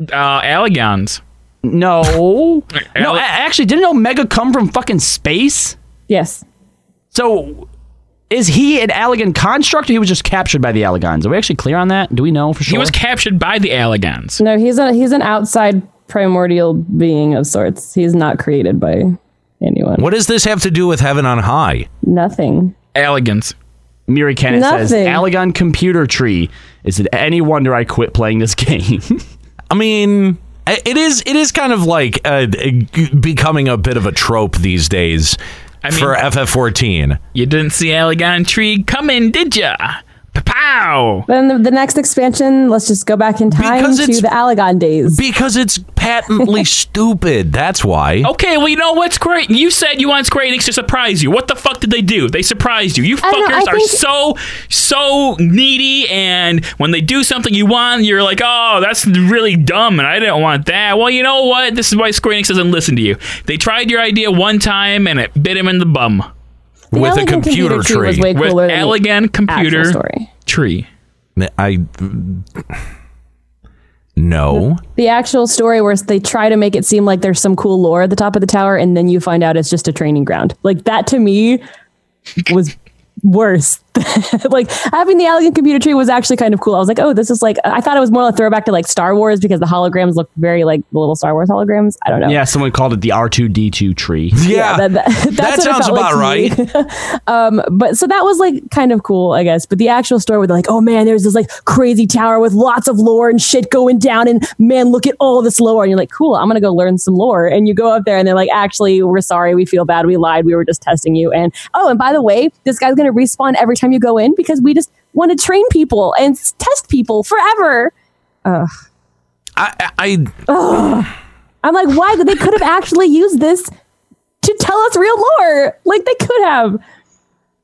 uh, Allagans. No. [LAUGHS] no, Ale- a- actually, didn't Omega come from fucking space? Yes. So is he an Allagan construct or he was just captured by the Allagans? Are we actually clear on that? Do we know for sure? He was captured by the Allagans. No, he's a he's an outside primordial being of sorts. He's not created by anyone. What does this have to do with heaven on high? Nothing. Allagans. Miri Kennett says, Nothing. Allagan computer tree. Is it any wonder I quit playing this [LAUGHS] game? I mean, it is it is kind of like uh, becoming a bit of a trope these days I mean- for FF14. You didn't see Allagan tree coming, did ya? Pow! Then the, the next expansion, let's just go back in time Because to the Allagan days. Because it's patently [LAUGHS] stupid. That's why. Okay, well, you know what's great? You said you want Square Enix to surprise you. What the fuck did they do? They surprised you. You I don't know, fuckers are think- so, so needy, and when they do something you want, you're like, oh, that's really dumb, and I didn't want that. Well, you know what? This is why Square Enix doesn't listen to you. They tried your idea one time, and it bit him in the bum. The with a Allagan computer tree was tree. way With cooler than the Allagan computer story. tree. I no. The actual story where they try to make it seem like there's some cool lore at the top of the tower, and then you find out it's just a training ground. Like that to me was worse. [LAUGHS] like having the Allagan computer tree was actually kind of cool. I was like, oh, this is like I thought it was more a throwback to like Star Wars because the holograms look very like the little Star Wars holograms. I don't know. yeah, someone called it the R2D2 tree. [LAUGHS] Yeah. that, that, [LAUGHS] that's That sounds felt like about to um, but so that was like kind of cool, I guess. But the actual story where they're like, oh man, there's this like crazy tower with lots of lore and shit going down, and man, look at all this lore. And you're like, cool, I'm gonna go learn some lore. And you go up there, and they're like, actually, we're sorry, we feel bad, we lied, we were just testing you. And oh, and by the way, this guy's gonna respawn every time you go in because we just want to train people and test people forever. Ugh. I I I'm like, why? They could have actually used this to tell us real lore. Like they could have.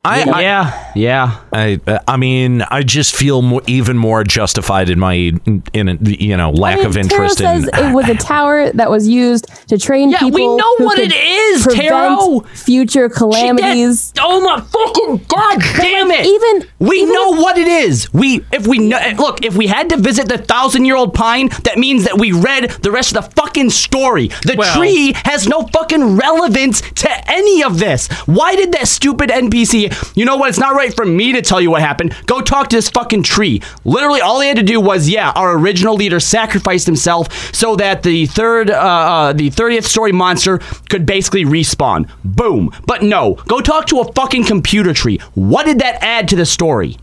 I, I yeah, yeah. I I mean, I just feel more, even more justified in my in, in you know lack I mean, of interest Taro in says it was a [LAUGHS] tower that was used to train people. Yeah, we know what it is, prevent Taro. Future calamities. oh my fucking god damn it! Even we know what it is. We if we know look if we had to visit the thousand year old pine, that means that we read the rest of the fucking story. The Well- tree has no fucking relevance to any of this. Why did that stupid NPC? You know what? It's not right for me to tell you what happened. Go talk to this fucking tree. Literally, all he had to do was yeah, our original leader sacrificed himself so that the third, uh, uh, the thirtieth story monster could basically respawn. Boom. But no, go talk to a fucking computer tree. What did that add to the story?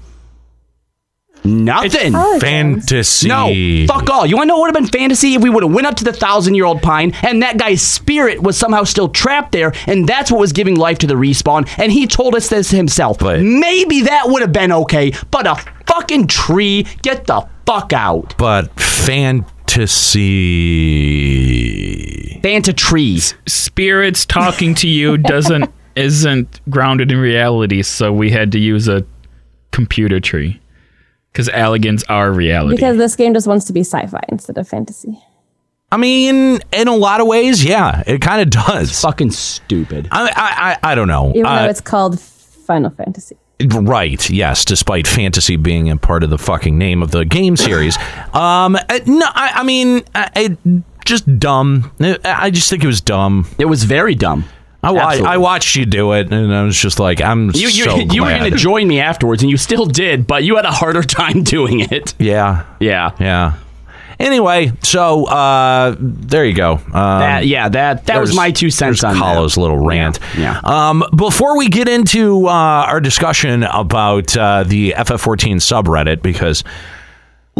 Nothing. fantasy. No, fuck all. You want to know what would have been fantasy if we would have went up to the thousand year old pine and that guy's spirit was somehow still trapped there, and that's what was giving life to the respawn. And he told us this himself. But- Maybe that would have been okay, but a fucking tree, get the fuck out. But fantasy. Fanta trees. Spirits talking to you [LAUGHS] doesn't isn't grounded in reality, so we had to use a computer tree because Allagans are reality. Because this game just wants to be sci-fi instead of fantasy. I mean, in a lot of ways, yeah, it kind of does. Fucking stupid. I I I, I don't know. Even Uh, though it's called Final Fantasy. Right. Yes. Despite fantasy being a part of the fucking name of the game series. [LAUGHS] um. uh, No. I, I mean, I, I just dumb. I I just think it was dumb. It was very dumb. I, Absolutely. I watched you do it, and I was just like, I'm You, you, so [LAUGHS] you were going to join me afterwards, and you still did, but you had a harder [LAUGHS] time doing it. Yeah, Yeah. yeah. Anyway, so uh, there you go. Um, That, yeah, that that was my two cents on Kahlo's that. little rant. Yeah. Um, before we get into uh, our discussion about uh, the FF14 subreddit, because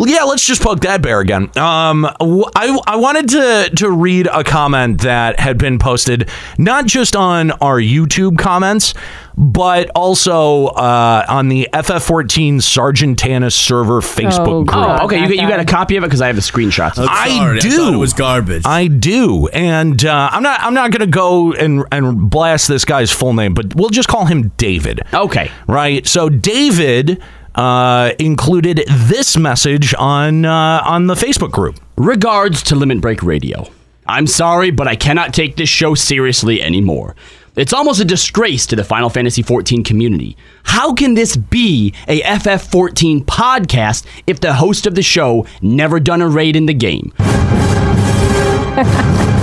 yeah, let's just poke that bear again. Um, w- I, I wanted to to read a comment that had been posted not just on our YouTube comments, but also uh, on the FF14 Sargatanas server Facebook group. Oh, okay. You, got- you got a copy of it because I have the screenshots. I do. it was garbage. I do, and uh, I'm not. I'm not going to go and and blast this guy's full name, but we'll just call him David. Okay. Right. So David uh, included this message on uh, on the Facebook group. Regards to Limit Break Radio. I'm sorry, but I cannot take this show seriously anymore. It's almost a disgrace to the Final Fantasy XIV community. How can this be a FF14 podcast if the host of the show never done a raid in the game? [LAUGHS]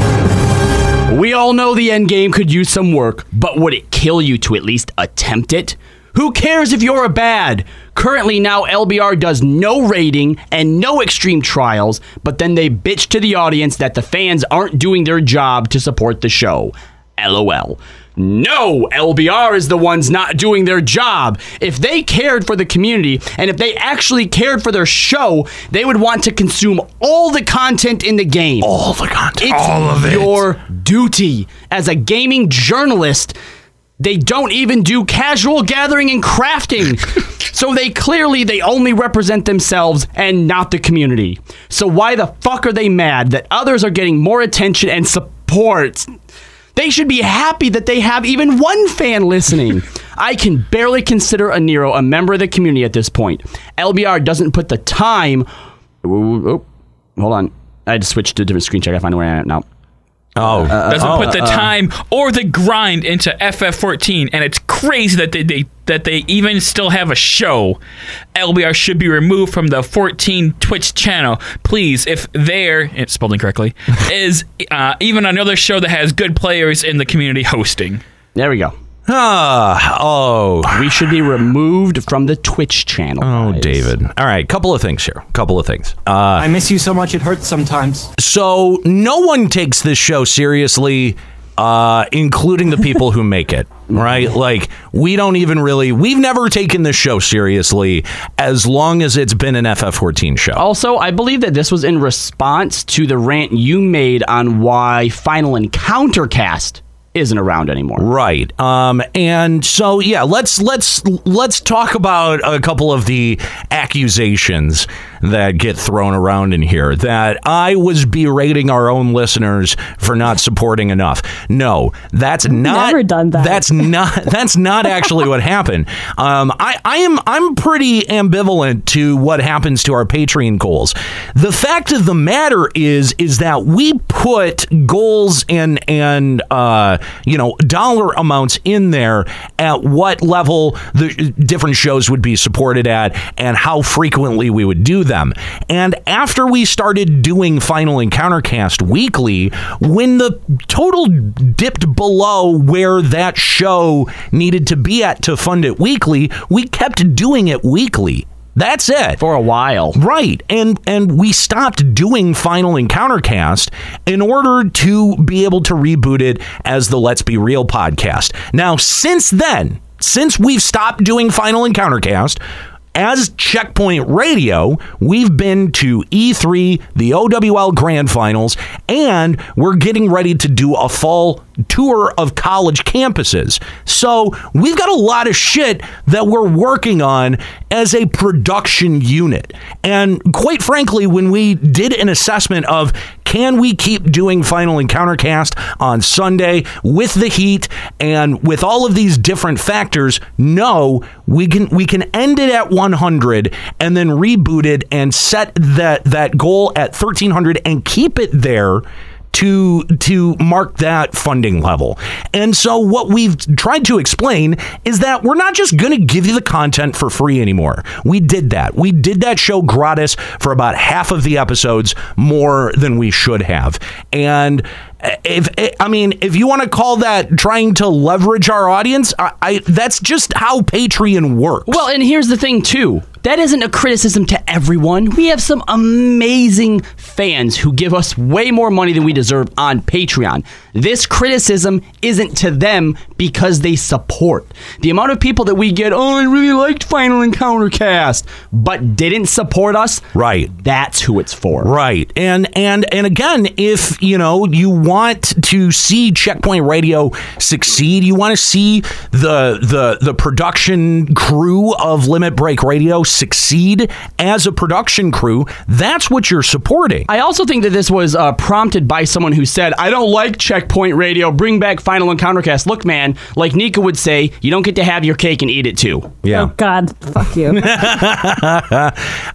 We all know the end game could use some work, but would it kill you to at least attempt it? Who cares if you're a bad? Currently, now LBR does no raiding and no extreme trials, but then they bitch to the audience that the fans aren't doing their job to support the show. LOL. No, LBR is the ones not doing their job. If they cared for the community and if they actually cared for their show, they would want to consume all the content in the game. All the content. It's All of it. your duty as a gaming journalist. They don't even do casual gathering and crafting. [LAUGHS] so they clearly they only represent themselves and not the community. So why the fuck are they mad that others are getting more attention and support? They should be happy that they have even one fan listening. I can barely consider a Nero a member of the community at this point. LBR doesn't put the time. Oh, hold on. I had to switch to a different screen check. I find where I am now. Oh, uh, uh, doesn't uh, put the time or the grind into FF14, and it's crazy that they, they that they even still have a show. LBR should be removed from the 14 Twitch channel, please. If there, it's spelled incorrectly, [LAUGHS] is uh, even another show that has good players in the community hosting. There we go. Ah, oh. We should be removed from the Twitch channel. Oh, David. All right, couple of things here. Couple of things. Uh, I miss you so much it hurts sometimes. so no one takes this show seriously, uh, including the people who make it. [LAUGHS] Right? Like we don't even really. We've never taken this show seriously as long as it's been an FF14 show. Also, I believe that this was in response to the rant you made on why Final Encounter Cast isn't around anymore. Right. Um and so yeah, let's let's let's talk about a couple of the accusations that get thrown around in here that I was berating our own listeners for not supporting enough. No, that's not never done that. That's not [LAUGHS] that's not actually what happened. Um I I am I'm pretty ambivalent to what happens to our Patreon goals. The fact of the matter is is that we put goals and and uh you know dollar amounts in there at what level the different shows would be supported at and how frequently we would do them. And after we started doing Final Encounter Cast weekly, when the total dipped below where that show needed to be at to fund it weekly, we kept doing it weekly. That's it. For a while. Right. And and we stopped doing Final Encounter Cast in order to be able to reboot it as the Let's Be Real podcast. Now, since then, since we've stopped doing Final Encounter Cast, as Checkpoint Radio, we've been to E3, the OWL Grand Finals, and we're getting ready to do a fall tour of college campuses. So we've got a lot of shit that we're working on as a production unit. And quite frankly, when we did an assessment of can we keep doing Final Encounter Cast on Sunday with the heat and with all of these different factors? No, we can we can end it at 100 and then reboot it and set that that goal at 1300 and keep it there to to mark that funding level. And so what we've tried to explain is that we're not just going to give you the content for free anymore. We did that. We did that show gratis for about half of the episodes more than we should have. And eh, if eh, I mean, if you want to call that trying to leverage our audience, I, I that's just how Patreon works. Well, and here's the thing too. That isn't a criticism to everyone. We have some amazing fans who give us way more money than we deserve on Patreon. This criticism isn't to them because they support. The amount of people that we get, oh, I really liked Final Encounter Cast, but didn't support us, right. that's who it's for. Right. And and and again, if you know you want to see Checkpoint Radio succeed, you want to see the the the production crew of Limit Break Radio succeed as a production crew, that's what you're supporting. I also think that this was uh, prompted by someone who said, I don't like Checkpoint Radio, bring back Final Encounter Cast. Look, man, like Nika would say, you don't get to have your cake and eat it too. Yeah. Oh God, fuck you. [LAUGHS]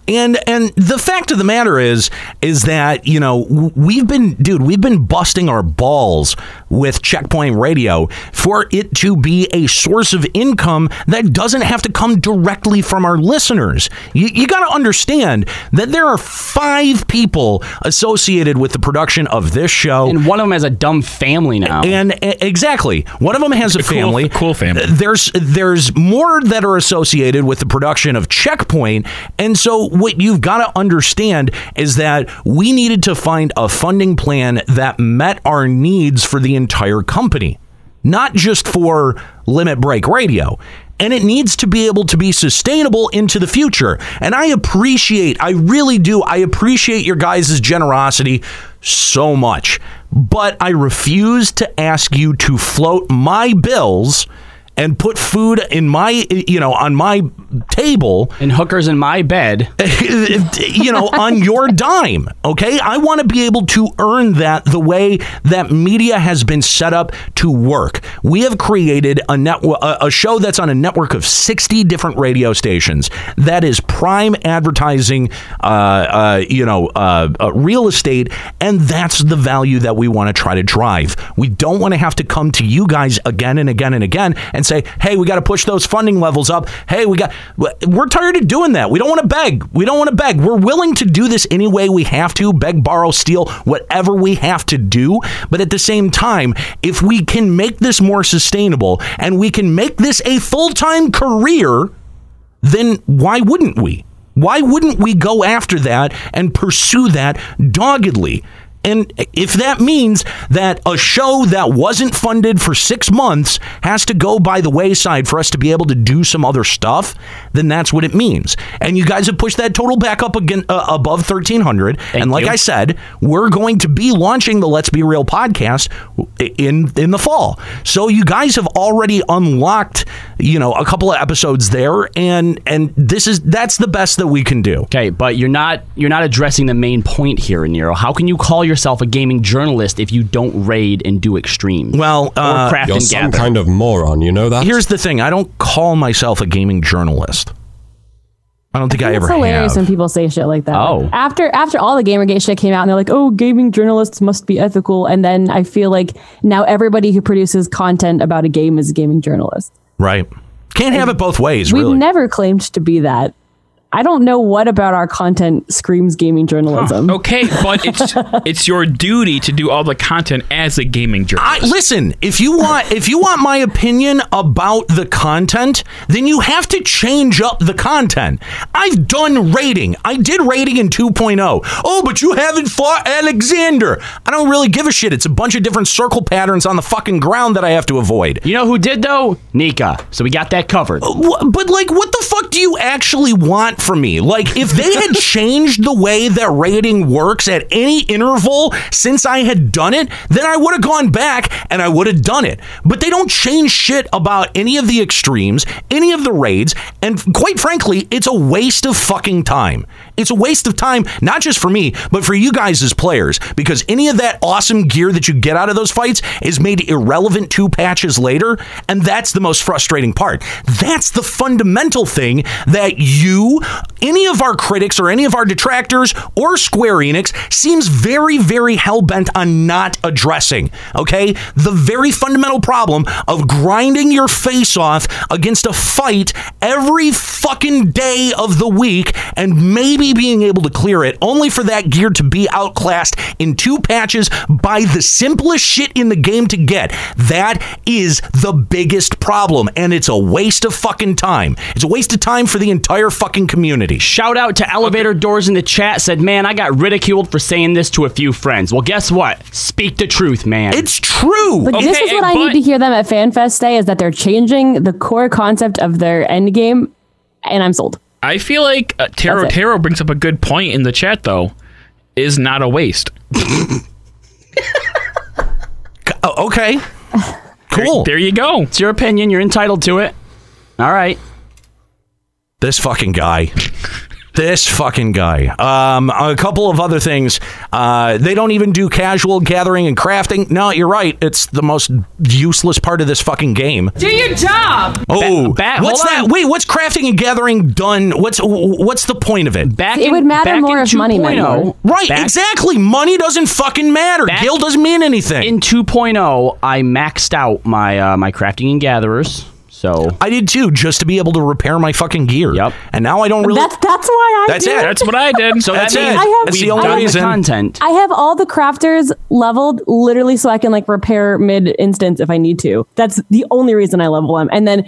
and and the fact of the matter is is that you know we've been dude we've been busting our balls with checkpoint radio for it to be a source of income that doesn't have to come directly from our listeners you, you got to understand that there are five people associated with the production of this show And one of them has a dumb family now. and e- exactly, one of them has a cool- family. cool family. Uh, there's there's more that are associated with the production of Checkpoint, and so what you've got to understand is that we needed to find a funding plan that met our needs for the entire company, not just for Limit Break Radio. And it needs to be able to be sustainable into the future. And I appreciate, I really do, I appreciate your guys' generosity so much. But I refuse to ask you to float my bills and put food in my, you know, on my table and hookers in my bed, [LAUGHS] you know, on your dime. Okay. I want to be able to earn that the way that media has been set up to work. We have created a network, a show that's on a network of 60 different radio stations. That is prime advertising, uh, uh, you know, uh, uh, real estate. And that's the value that we want to try to drive. We don't want to have to come to you guys again and again and again and say, hey, we got to push those funding levels up. Hey, we got, we're tired of doing that. We don't want to beg. We don't want to beg. We're willing to do this any way we have to beg, borrow, steal, whatever we have to do. But at the same time, if we can make this more sustainable and we can make this a full time career, then why wouldn't we? Why wouldn't we go after that and pursue that doggedly? And if that means that a show that wasn't funded for six months has to go by the wayside for us to be able to do some other stuff, then that's what it means. And you guys have pushed that total back up again uh, above 1300. and like you. I said, we're going to be launching the Let's Be Real podcast in in the fall. So you guys have already unlocked, you know, a couple of episodes there and and this is that's the best that we can do. Okay, but you're not you're not addressing the main point here, Nero. How can you call yourself a gaming journalist if you don't raid and do extreme? Well, uh, or craft You're and some gather? kind of moron, you know that? Here's the thing: I don't call myself a gaming journalist. I don't think I, ever It's hilarious have. when people say shit like that. Oh. After after all the Gamergate shit came out, and they're like, "Oh, gaming journalists must be ethical," and then I feel like now everybody who produces content about a game is a gaming journalist. Right? Can't have it both ways, We've really. never claimed to be that. I don't know what about our content screams gaming journalism. Okay, but it's [LAUGHS] it's your duty to do all the content as a gaming journalist. I, listen, if you want if you want my opinion about the content, then you have to change up the content. I've done raiding. I did raiding in 2.0. Oh, but you haven't fought Alexander. I don't really give a shit. It's a bunch of different circle patterns on the fucking ground that I have to avoid. You know who did though? Nika. So we got that covered. Uh, Wh- But like, what the fuck do you actually want from me? Like, if they had [LAUGHS] changed the way that raiding works at any interval since I had done it, then I would have gone back and I would have done it. But they don't change shit about any of the extremes, any of the raids, and quite frankly, it's a waste of fucking time. It's a waste of time, not just for me, but for you guys as players, because any of that awesome gear that you get out of those fights is made irrelevant two patches later, and that's the most frustrating part. That's the fundamental thing that you, any of our critics or any of our detractors or Square Enix seems very, very hell bent on not addressing. Okay, the very fundamental problem of grinding your face off against a fight every fucking day of the week and maybe being able to clear it, only for that gear to be outclassed in two patches by the simplest shit in the game to get. That is the biggest problem, and it's a waste of fucking time. It's a waste of time for the entire fucking community. Shout out to Elevator Doors in the chat said, "Man, I got ridiculed for saying this to a few friends." Well, guess what? Speak the truth, man. It's true. But this is what I need to hear them at FanFest say is that they're changing the core concept of their end game, and I'm sold. I feel like uh, Taro Taro brings up a good point in the chat, though. Is not a waste. [LAUGHS] Oh, okay. Cool. There, you go. It's your opinion. You're entitled to it. All right. This fucking guy. This fucking guy. Um, a couple of other things. Uh, they don't even do casual gathering and crafting. No, you're right. It's the most useless part of this fucking game. Do your job. Oh, ba- what's that? on. Wait, what's crafting and gathering done? What's what's the point of it? Back It in- would matter back more in if money meant Right, back- exactly. Money doesn't fucking matter. Back- Gil doesn't mean anything. In 2.0, I maxed out my uh, my crafting and gatherers. So I did too, just to be able to repair my fucking gear. Yep. And now I don't really. That's that's why I That's do it. That's what I did. so [LAUGHS] That's that it. I have- That's the only done reason. content. I have all the crafters leveled literally so I can like repair mid instance if I need to. That's the only reason I level them. And then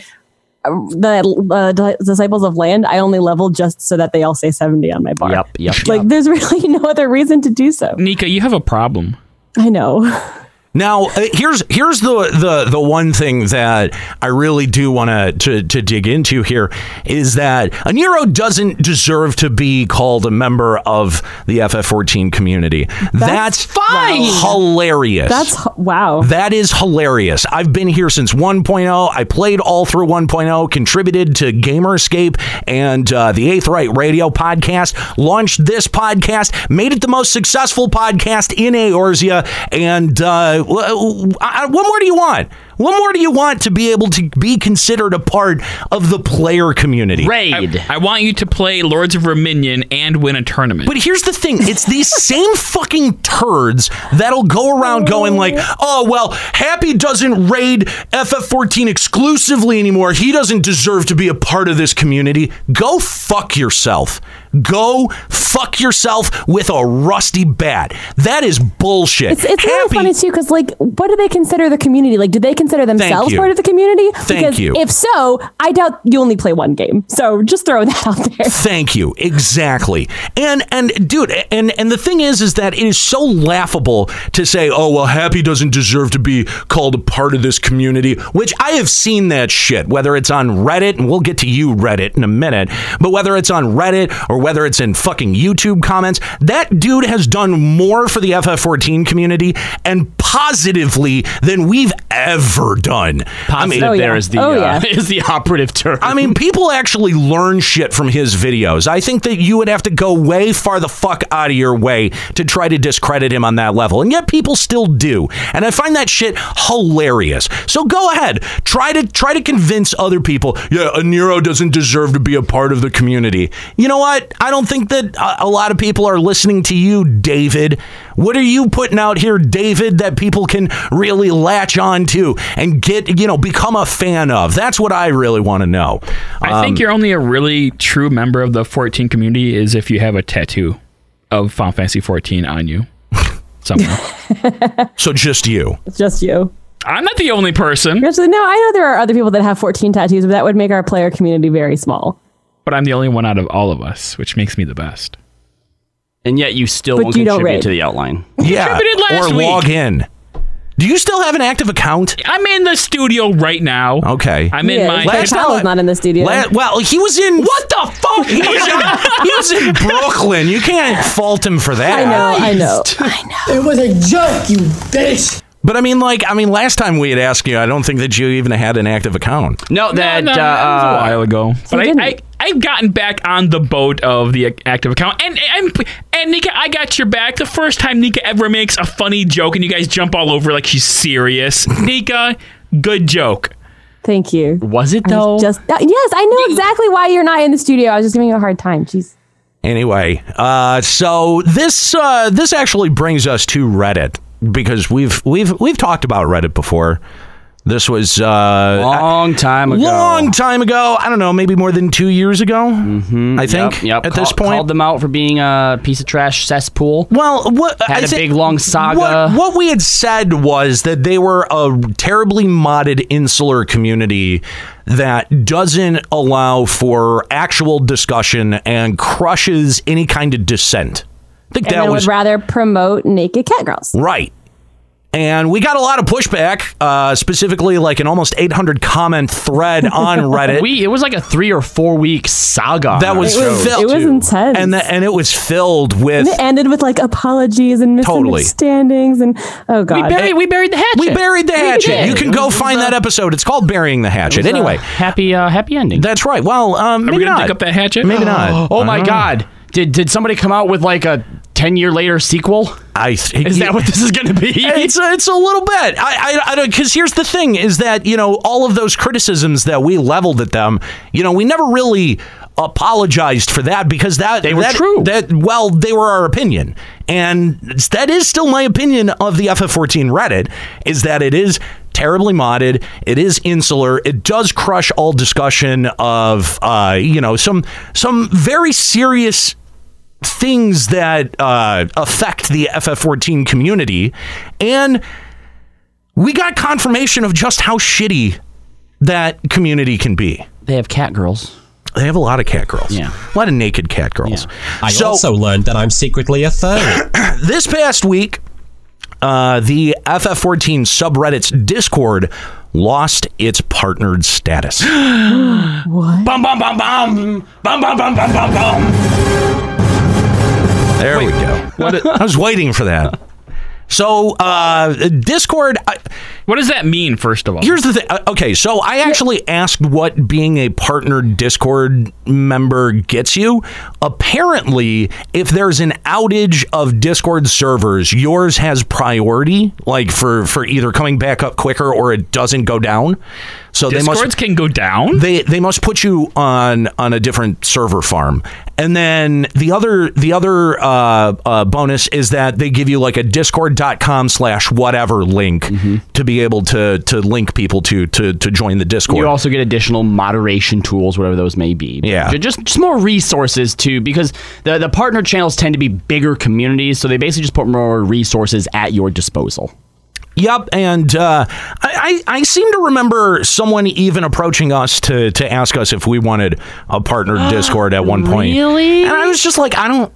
uh, the uh, Di- disciples of land, I only level just so that they all say 70 on my bar. Yep, yep, Like yep. there's [LAUGHS] really no other reason to do so. Nika, you have a problem. I know. [LAUGHS] Now, uh, here's here's the, the the one thing that I really do want to to dig into here is that a Nero doesn't deserve to be called a member of the FF14 community. That's, fine. hilarious. That's wow. That is hilarious. I've been here since 1.0. I played all through 1.0, contributed to Gamerscape and uh, the Eighth Right Radio podcast, launched this podcast, made it the most successful podcast in Eorzea. And uh, what uh, more do you want? What more do you want to be able to be considered a part of the player community? Raid. I want you to play Lords of Verminion and win a tournament. But here's the thing: it's these [LAUGHS] same fucking turds that'll go around going like, "Oh well, Happy doesn't raid FF14 exclusively anymore. He doesn't deserve to be a part of this community." Go fuck yourself. Go fuck yourself with a rusty bat. That is bullshit. It's, it's really funny too because like what do they consider the community like do they consider themselves part of the community Thank because you. if so i doubt you only play one game so just throw that out there Thank you. Exactly. And and dude, and and the thing is is that it is so laughable to say, "Oh, well, Happy doesn't deserve to be called a part of this community," which I have seen that shit, whether it's on Reddit, and we'll get to you Reddit in a minute, but whether it's on Reddit or whether it's in fucking YouTube comments, that dude has done more for the FF14 community and positively than we've ever done. I mean, Positive Oh, yeah. there is the Oh, uh, yeah. [LAUGHS] is the operative term. I mean, people actually learn shit from his videos. I think that you would have to go way far the fuck out of your way to try to discredit him on that level. And yet people still do. And I find that shit hilarious. So go ahead. Try to try to convince other people, yeah, a Nero doesn't deserve to be a part of the community. You know what? I don't think that a, a lot of people are listening to you, David. What are you putting out here, David, that people can really latch on to and get, you know, become a fan of? That's what I really want to know. I think Um, you're only a really true member of the 14 community is if you have a tattoo of Final Fantasy 14 on you [LAUGHS] somewhere. [LAUGHS] So just you. it's just you I'm not the only person, actually no i know there are other people that have 14 tattoos but that would make our player community very small but I'm the only one out of all of us, which makes me the best. and yet you still But won't you don't contribute to the outline. Yeah. contributed last or week. log in. Do you still have an active account? I'm in the studio right now. Okay. I'm in yeah, my. Black Last time Powell's not in the studio La- well, he was in. What the fuck? He was, in, he was in [LAUGHS] Brooklyn. You can't fault him for that. i know i know i know It was a joke, you bitch. But I mean, like, I mean, last time we had asked you, I don't think that you even had an active account. No, that no, uh, that was a uh, while ago. But I. I, I've gotten back on the boat of the active account, and and and Nika, I got your back. The first time Nika ever makes a funny joke, and you guys jump all over like she's serious. [LAUGHS] Nika, good joke. Thank you. Was it I though? Just uh, yes, I know exactly why you're not in the studio. I was just giving you a hard time. Jeez. Anyway, uh, so this uh, this actually brings us to Reddit because we've we've we've talked about Reddit before. This was uh, long time ago. Long time ago. I don't know, maybe more than two years ago. Mm-hmm, I think. Yep, yep. At Call- this point, called them out for being a piece of trash cesspool. Well, what had I a thi- big long saga. What, what we had said was that they were a terribly modded insular community that doesn't allow for actual discussion and crushes any kind of dissent. I think And that was would rather promote naked cat girls. right. And we got a lot of pushback, uh, specifically like an almost 800 comment thread [LAUGHS] on Reddit. we it was like a three or four week saga. that was, It was- filled, it was intense. and the, and it was filled with And it ended with like apologies and Totally. misunderstandings and oh god. we buried we buried the hatchet. We buried the hatchet. You can It go find it that episode. It's called "Burying the Hatchet." it was a Anyway, happy uh, happy ending. that's right. Well, um, Are maybe we gonna not. dig up that hatchet? Maybe not. [GASPS] Oh my Uh, god. Did did somebody come out with like a ten year later sequel? I think Is that what this is going to be? [LAUGHS] It's a, it's a little bit. I I, I don't because here's the thing: is that you know all of those criticisms that we leveled at them, you know, we never really apologized for that because that They were that- true. That well, they were our opinion, and that is still my opinion of the FF14 Reddit. Is that it is terribly modded. It is insular. It does crush all discussion of uh, you know some some very serious things that uh, affect the FF14 community. And we got confirmation of just how shitty that community can be. They have cat girls. They have a lot of cat girls. Yeah. A lot of naked cat girls. Yeah. I so, also learned that I'm secretly a third. [COUGHS] this past week, uh, the FF14 subreddit's Discord lost its partnered status. [GASPS] what? Bum, bum, bum, bum. Bum, bum, bum, bum, bum, bum. There we go. [LAUGHS] I was waiting for that. So, uh, Discord. I, What does that mean? First of all, Here's the thing. Uh, Okay, so I actually asked what being a partnered Discord member gets you. Apparently, if there's an outage of Discord servers, yours has priority, like for for either coming back up quicker or it doesn't go down. So they Discords must can go down. they they must put you on on a different server farm. And then the other the other uh, uh, bonus is that they give you like a discord.com slash whatever link to be able to to link people to to to join the Discord. You also get additional moderation tools, whatever those may be. Yeah. Just just more resources too, because the the partner channels tend to be bigger communities, so they basically just put more resources at your disposal. Yep, and uh, I, I I seem to remember someone even approaching us to to ask us if we wanted a partnered [GASPS] Discord at one point. Really? And I was just like, I don't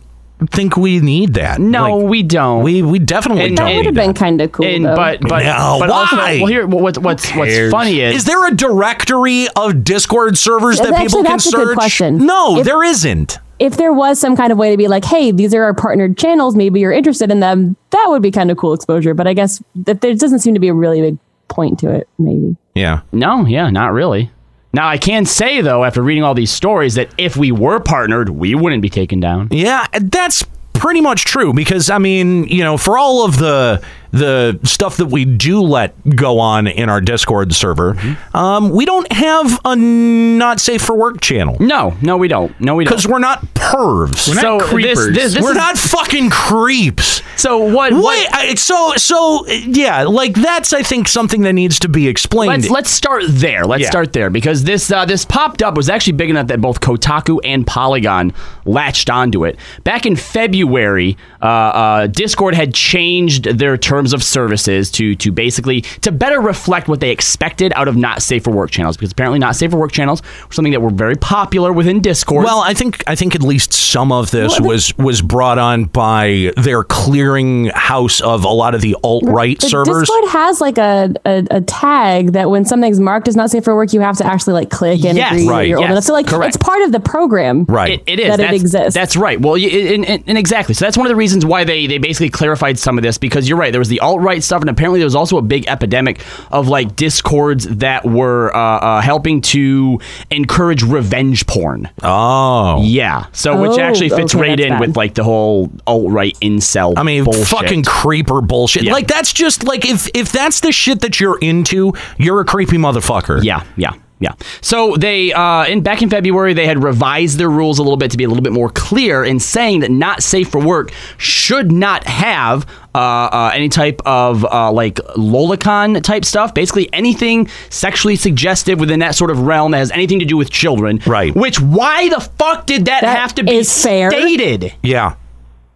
think we need that. No, Like, we don't. we we definitely And- don't. That would have need been kind of cool. and though. but but No, but also why? well here what, what's what's cares? funny is Is there a directory of Discord servers that Actually, people can that's a good search? question. No, If- there isn't. If there was some kind of way to be like, hey, these are our partnered channels, maybe you're interested in them, that would be kind of cool exposure. But I guess that there doesn't seem to be a really big point to it, maybe. Yeah. No, yeah, not really. Now I can say though, after reading all these stories, that if we were partnered, we wouldn't be taken down. Yeah, that's pretty much true because I mean, you know, for all of the the stuff that we do let go on in our Discord server, Mm-hmm. um, we don't have a not safe for work channel No, no, we don't. No, we don't. because we're not pervs. We're not creepers. This, this, this we're is- not fucking creeps. So what? Wait, what I, so so yeah, like that's I think something that needs to be explained. Let's let's start there. Let's Yeah. start there because this uh, this popped up was actually big enough that both Kotaku and Polygon latched onto it. Back in February, uh, uh, Discord had changed their terms of services to to basically to better reflect what they expected out of not safe for work channels because apparently not safe for work channels were something that were very popular within Discord. Well, I think I think at least some of this was was brought on by their clearing house of a lot of the alt right servers. Discord has like a, a, a tag that when something's marked as not safe for work, you have to actually like click and Yes, agree that right, you're old yes, enough. So like correct. it's part of the program. Right. It, it is That it That's- exists. That's right. Well, and, and, and exactly. So that's one of the reasons why they they basically clarified some of this because you're right. There was was the alt right stuff, and apparently there was also a big epidemic of like discords that were uh, uh, helping to encourage revenge porn. Oh, yeah. So which Oh, actually fits okay, right that's in bad. with like the whole alt right incel. I mean, bullshit. fucking creeper bullshit. Yeah. Like that's just like if if that's the shit that you're into, you're a creepy motherfucker. Yeah, yeah. Yeah. So they, uh, in back in February, they had revised their rules a little bit to be a little bit more clear in saying that not safe for work should not have uh, uh, any type of uh, like lolicon type stuff. Basically, anything sexually suggestive within that sort of realm that has anything to do with children. Right. Which why the fuck did that, have to be stated? Yeah.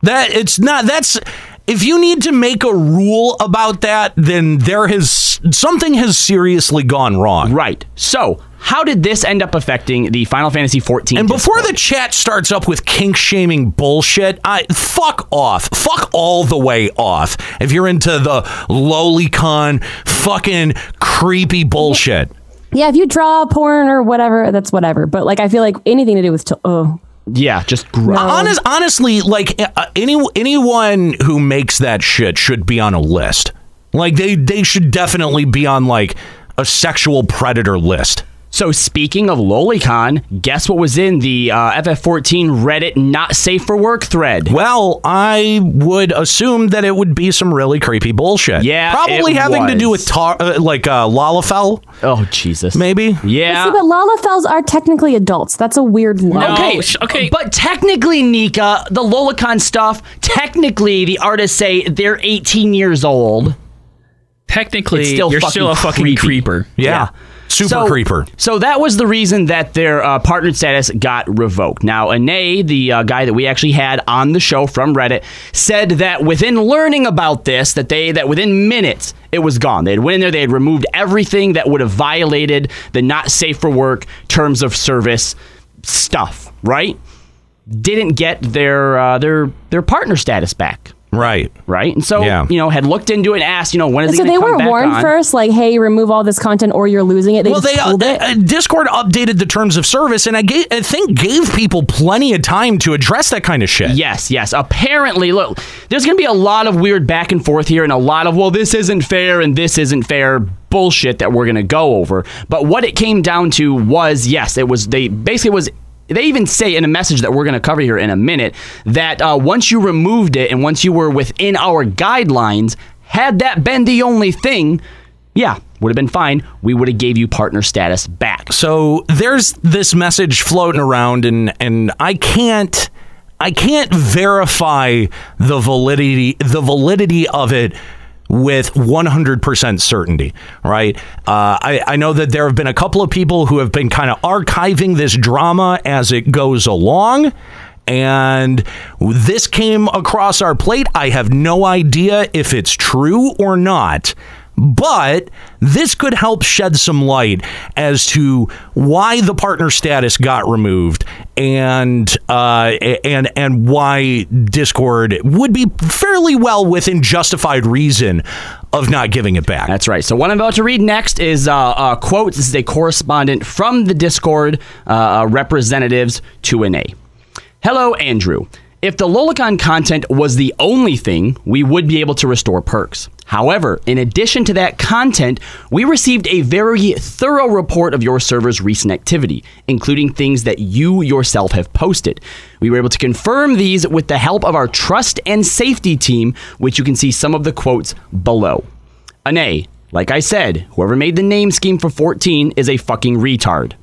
That it's not that's if you need to make a rule about that, then there has something has seriously gone wrong. Right. So, how did this end up affecting the Final Fantasy 14? And before the chat starts up with kink shaming bullshit, I fuck off. Fuck all the way off. If you're into the lolicon fucking creepy bullshit. Yeah, if you draw porn or whatever, that's whatever. But like, I feel like anything to do with chil- oh, Yeah, just gross. Honest, honestly, like uh, any anyone who makes that shit should be on a list. Like they they should definitely be on like a sexual predator list. So speaking of Lolicon, guess what was in the uh, FF14 Reddit not safe for work thread? Well, I would assume that it would be some really creepy bullshit. Yeah, probably it having to do with tar- uh, like uh, Lalafell. Oh Jesus, maybe. Yeah. see, but Lalafells are technically adults. That's a weird line. Okay, okay. But technically, Nika, the Lolicon stuff, technically, the artists say they're 18 years old. Technically, It's still you're still a fucking creepy. creeper. Yeah. Super So- creeper. So that was the reason that their uh, partnered status got revoked. Now, Ane, the uh, guy that we actually had on the show from Reddit, said that within learning about this, that they that within minutes it was gone. They had went in there, they had removed everything that would have violated the not safe for work terms of service stuff. Right? Didn't get their uh, their their partner status back. Right. Right. And so Yeah. you know had looked into it and asked, you know, when is So it they going to come were warned on? first, like, "Hey, remove all this content, or you're losing it." They well, they uh, pulled it. uh, Discord updated the terms of service, and I, ga- I think gave people plenty of time to address that kind of shit. Yes, yes. Apparently, look, there's going to be a lot of weird back and forth here and a lot of, well, this isn't fair and this isn't fair bullshit that we're going to go over. But what it came down to was, yes, it was, they basically was. They even say in a message that we're going to cover here in a minute that uh, once you removed it and once you were within our guidelines, had that been the only thing, yeah, would have been fine. We would have gave you partner status back. So there's this message floating around, and and I can't I can't verify the validity the validity of it with 100% certainty, right? Uh, I, I know that there have been a couple of people who have been kind of archiving this drama as it goes along. And this came across our plate. I have no idea if it's true or not. But this could help shed some light as to why the partner status got removed and uh, and and why Discord would be fairly well within justified reason of not giving it back. That's right. So what I'm about to read next is uh, uh, quotes. This is a correspondent from the Discord uh, uh, representatives to an A. Hello, Andrew. If the Lolicon content was the only thing, we would be able to restore perks. However, in addition to that content, we received a very thorough report of your server's recent activity, including things that you yourself have posted. We were able to confirm these with the help of our trust and safety team, which you can see some of the quotes below. Ane, like I said, whoever made the name scheme for 14 is a fucking retard.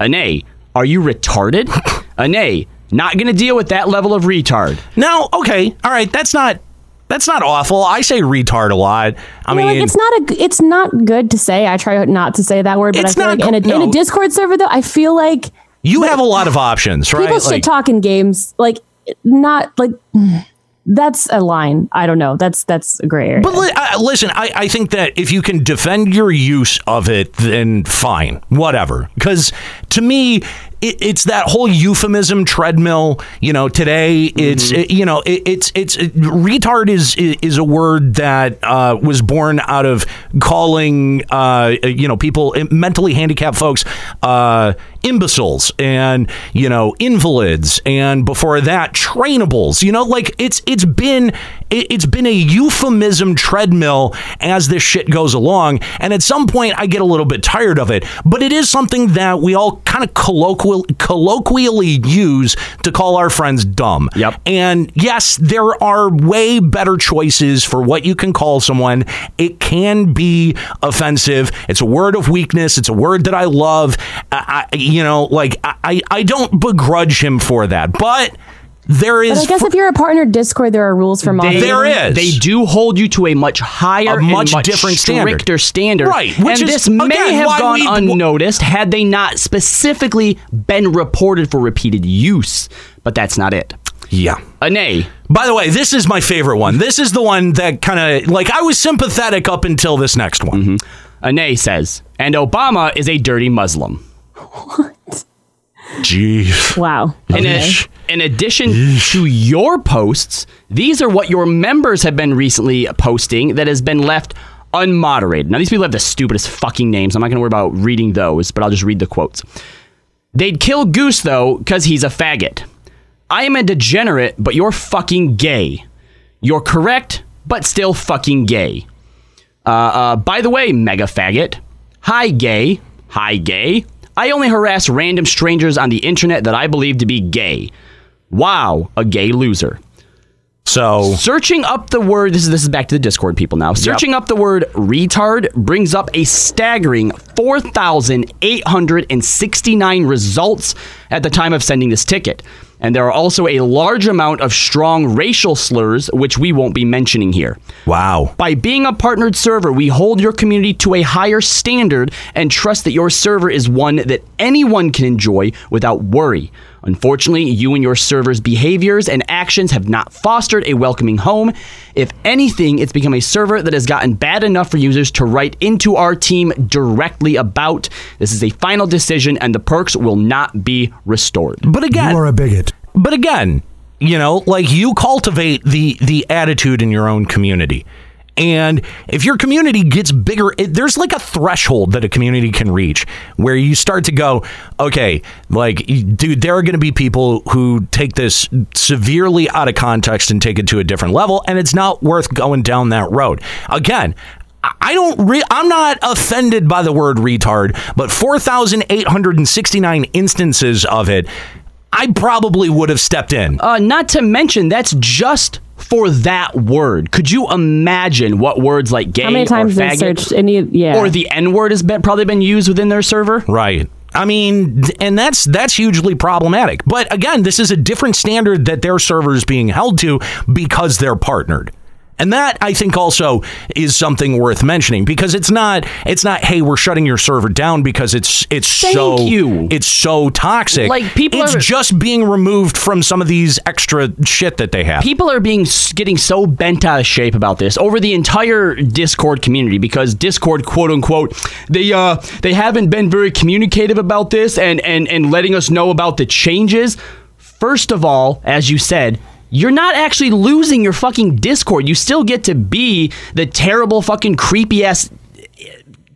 Ane, are you retarded? [LAUGHS] Ane, not gonna deal with that level of retard. Now, okay, all right, that's not that's not awful. I say retard a lot. I You know, mean, like, it's not a it's not good to say. I try not to say that word, but It's I feel not like in a, go- in a. Discord server though, I feel like you have a lot of options, right? people shit talk in games. Like not like that's a line. I don't know. That's that's a gray area. But li- uh, listen, I, I think that if you can defend your use of it, then fine, whatever. Because to me, it, it's that whole euphemism treadmill. You know, today it's it- you know it, it's it's it, retard is is a word that uh, was born out of calling uh, you know people mentally handicapped folks uh, imbeciles and you know invalids and before that trainables. You know like it's it's been it, it's been a euphemism treadmill as this shit goes along. And at some point i get a little bit tired of it. But it is something that we all kind of colloquial, colloquially use to call our friends dumb. Yep. And yes there are way better choices for what you can call someone. It can be offensive. It's a word of weakness. It's a word that i love. I, I, you know like I, I don't begrudge him for that but There is. But I guess if you're a partner Discord, there are rules for moderating. There is. They do hold you to a much higher, A much and much different standard. stricter standard. Right, which and is, this may again, have gone we- unnoticed had they not specifically been reported for repeated use. But that's not it. Yeah. A nay. By the way, this is my favorite one. This is the one that kind of like I was sympathetic up until this next one. Mm-hmm. A nay says, and Obama is a dirty Muslim. Jeez. Wow. In, a- in addition to your posts, these are what your members have been recently posting that has been left unmoderated. Now, these people have the stupidest fucking names. I'm not going to worry about reading those, but I'll just read the quotes. They'd kill Goose, though, because he's a faggot. I am a degenerate, but you're fucking gay. You're correct, but still fucking gay. Uh, uh, by the way, mega faggot. Hi, gay. Hi, gay. I only harass random strangers on the internet that I believe to be gay. Wow, a gay loser. So searching up the word this is this is back to the Discord people now. Searching up the word retard brings up a staggering 4,869 results at the time of sending this ticket. And there are also a large amount of strong racial slurs, which we won't be mentioning here. Wow. By being a partnered server, we hold your community to a higher standard and trust that your server is one that anyone can enjoy without worry. Unfortunately, you and your server's behaviors and actions have not fostered a welcoming home. If anything, it's become a server that has gotten bad enough for users to write into our team directly about. This is a final decision, and the perks will not be restored. But again, You are a bigot. But again, you know, like you cultivate the the attitude in your own community. And if your community gets bigger, it, there's like a threshold that a community can reach where you start to go, okay, like, dude, there are going to be people who take this severely out of context and take it to a different level, and it's not worth going down that road. Again, I don't. Re- I'm not offended by the word retard, but 4,869 instances of it, I probably would have stepped in. Uh, not to mention, that's just for that word. Could you imagine what words like gay How many times or faggot searched any? Yeah. or the N word has been, probably been used within their server? Right. I mean, and that's that's hugely problematic. But again, this is a different standard that their server is being held to because they're partnered. And that I think also is something worth mentioning because it's not it's not hey we're shutting your server down because it's it's so you. it's so toxic. Like, people it's are- just being removed from some of these extra shit that they have. People are being getting so bent out of shape about this over the entire Discord community because Discord, quote unquote, they uh they haven't been very communicative about this and and and letting us know about the changes. First of all, as you said. You're not actually losing your fucking Discord. You still get to be the terrible fucking creepy ass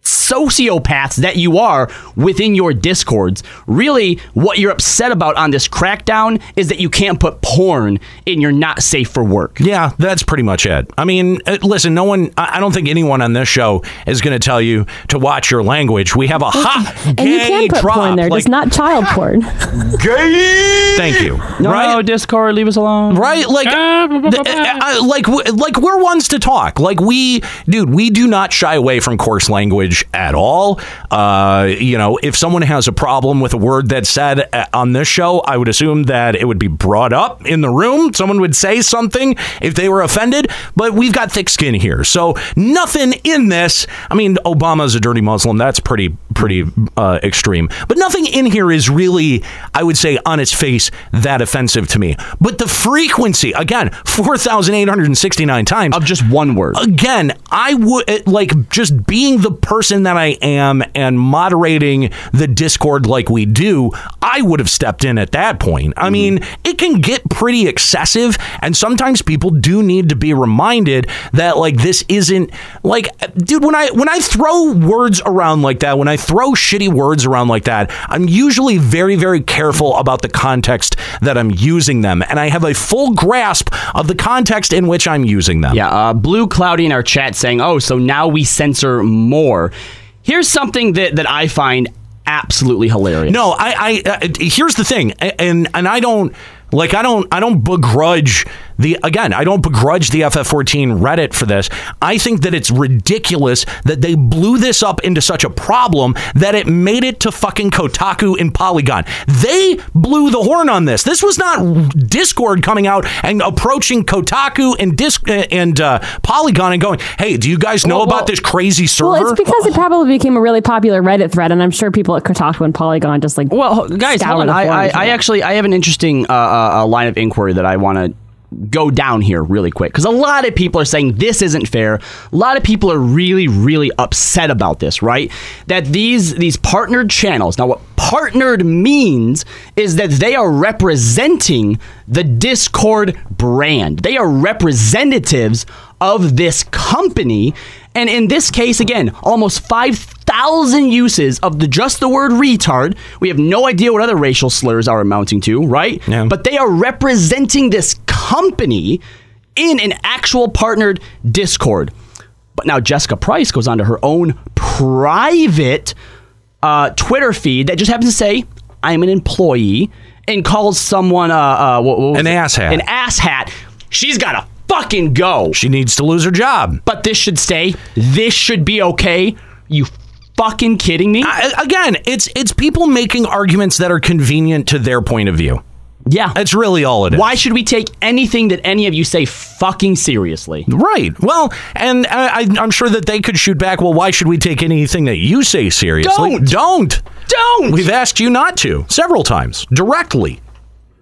sociopaths that you are within your discords. Really, what you're upset about on this crackdown is that you can't put porn in your not safe for work. Yeah, that's pretty much it. I mean, uh, listen, no one, I I don't think anyone on this show is going to tell you to watch your language. We have a hot and gay you can't put drop. porn there, like, just not child porn. [LAUGHS] gay. Thank you. No, right? Discord, leave us alone. Right? Like, uh, like, like we're ones to talk. Like we, dude, we do not shy away from coarse language at all. Uh, you know, if someone has a problem with a word that's said uh, on this show, I would assume that it would be brought up in the room. Someone would say something if they were offended. But we've got thick skin here, so nothing in this. I mean, Obama's a dirty Muslim. That's pretty, pretty uh, extreme. But nothing in here is really, I would say, on its face that offensive to me. But the frequency, again, 4,869 times. Of just one word. Again, I would, like, just being the person person that I am and moderating the Discord like we do, I would have stepped in at that point. I mean, it can get pretty excessive, and sometimes people do need to be reminded that like this isn't like, dude. When I when I throw words around like that, when I throw shitty words around like that, I'm usually very very careful about the context that I'm using them, and I have a full grasp of the context in which I'm using them. Yeah, uh, Blue Cloudy in our chat saying, "Oh, so now we censor more." Here's something that that I find absolutely hilarious. No, I, I uh, here's the thing, and and I don't like I don't I don't begrudge the again I don't begrudge the FF14 Reddit for this. I think that it's ridiculous that they blew this up into such a problem that it made it to fucking Kotaku and Polygon. They blew the horn on this. This was not Discord coming out and approaching Kotaku and Disc and uh, Polygon and going, "Hey, do you guys know about this crazy server?" Well, it's because it probably became a really popular Reddit thread, and I'm sure people at Kotaku and Polygon just like well, guys, hold on. I, I, I actually I have an interesting uh, uh, uh, line of inquiry that I want to go down here really quick because a lot of people are saying this isn't fair. A lot of people are really, really upset about this, right? That these these partnered channels. Now, what partnered means is that they are representing the Discord brand. They are representatives of this company. And in this case, again, almost 5,000 uses of the just the word retard. We have no idea what other racial slurs are amounting to, right? But they are representing this company in an actual partnered Discord. But now Jessica Price goes onto her own private uh, Twitter feed that just happens to say, I'm an employee, and calls someone uh, uh, what, what An asshat. An asshat. She's got to fucking go. She needs to lose her job. But this should stay. This should be okay. You fucking kidding me? I- again, it's it's people making arguments that are convenient to their point of view. Yeah. That's really all it is. Why should we take anything that any of you say fucking seriously? Right. Well, and I, I'm sure that they could shoot back. Well, why should we take anything that you say seriously? Don't. Don't. Don't. We've asked you not to several times directly.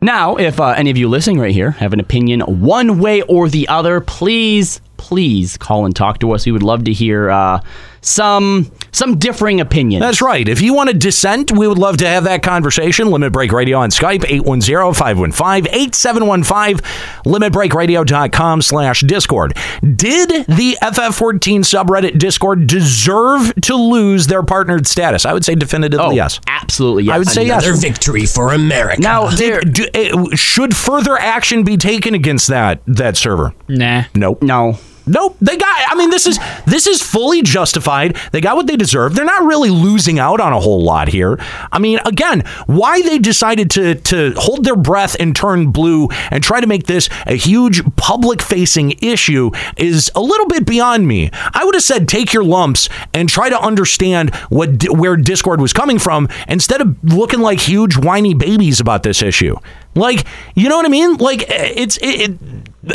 Now, if uh, any of you listening right here have an opinion one way or the other, please, please call and talk to us. We would love to hear uh, some some differing opinions. That's right. If you want to dissent, we would love to have that conversation. Limit Break Radio on Skype, 810-515-8715, limitbreakradio.com slash Discord. Did the FF14 subreddit Discord deserve to lose their partnered status? I would say definitively yes. Absolutely yes. I would say Another yes. victory for America. Now, Did- do- eh, should further action be taken against that that server? Nah. Nope. No. Nope. They got I mean this is this is fully justified. They got what they deserve. They're not really losing out on a whole lot here. I mean, again, why they decided to to hold their breath and turn blue and try to make this a huge public facing issue is a little bit beyond me. I would have said take your lumps and try to understand what where Discord was coming from instead of looking like huge whiny babies about this issue. Like, you know what I mean? Like eh, it's it, it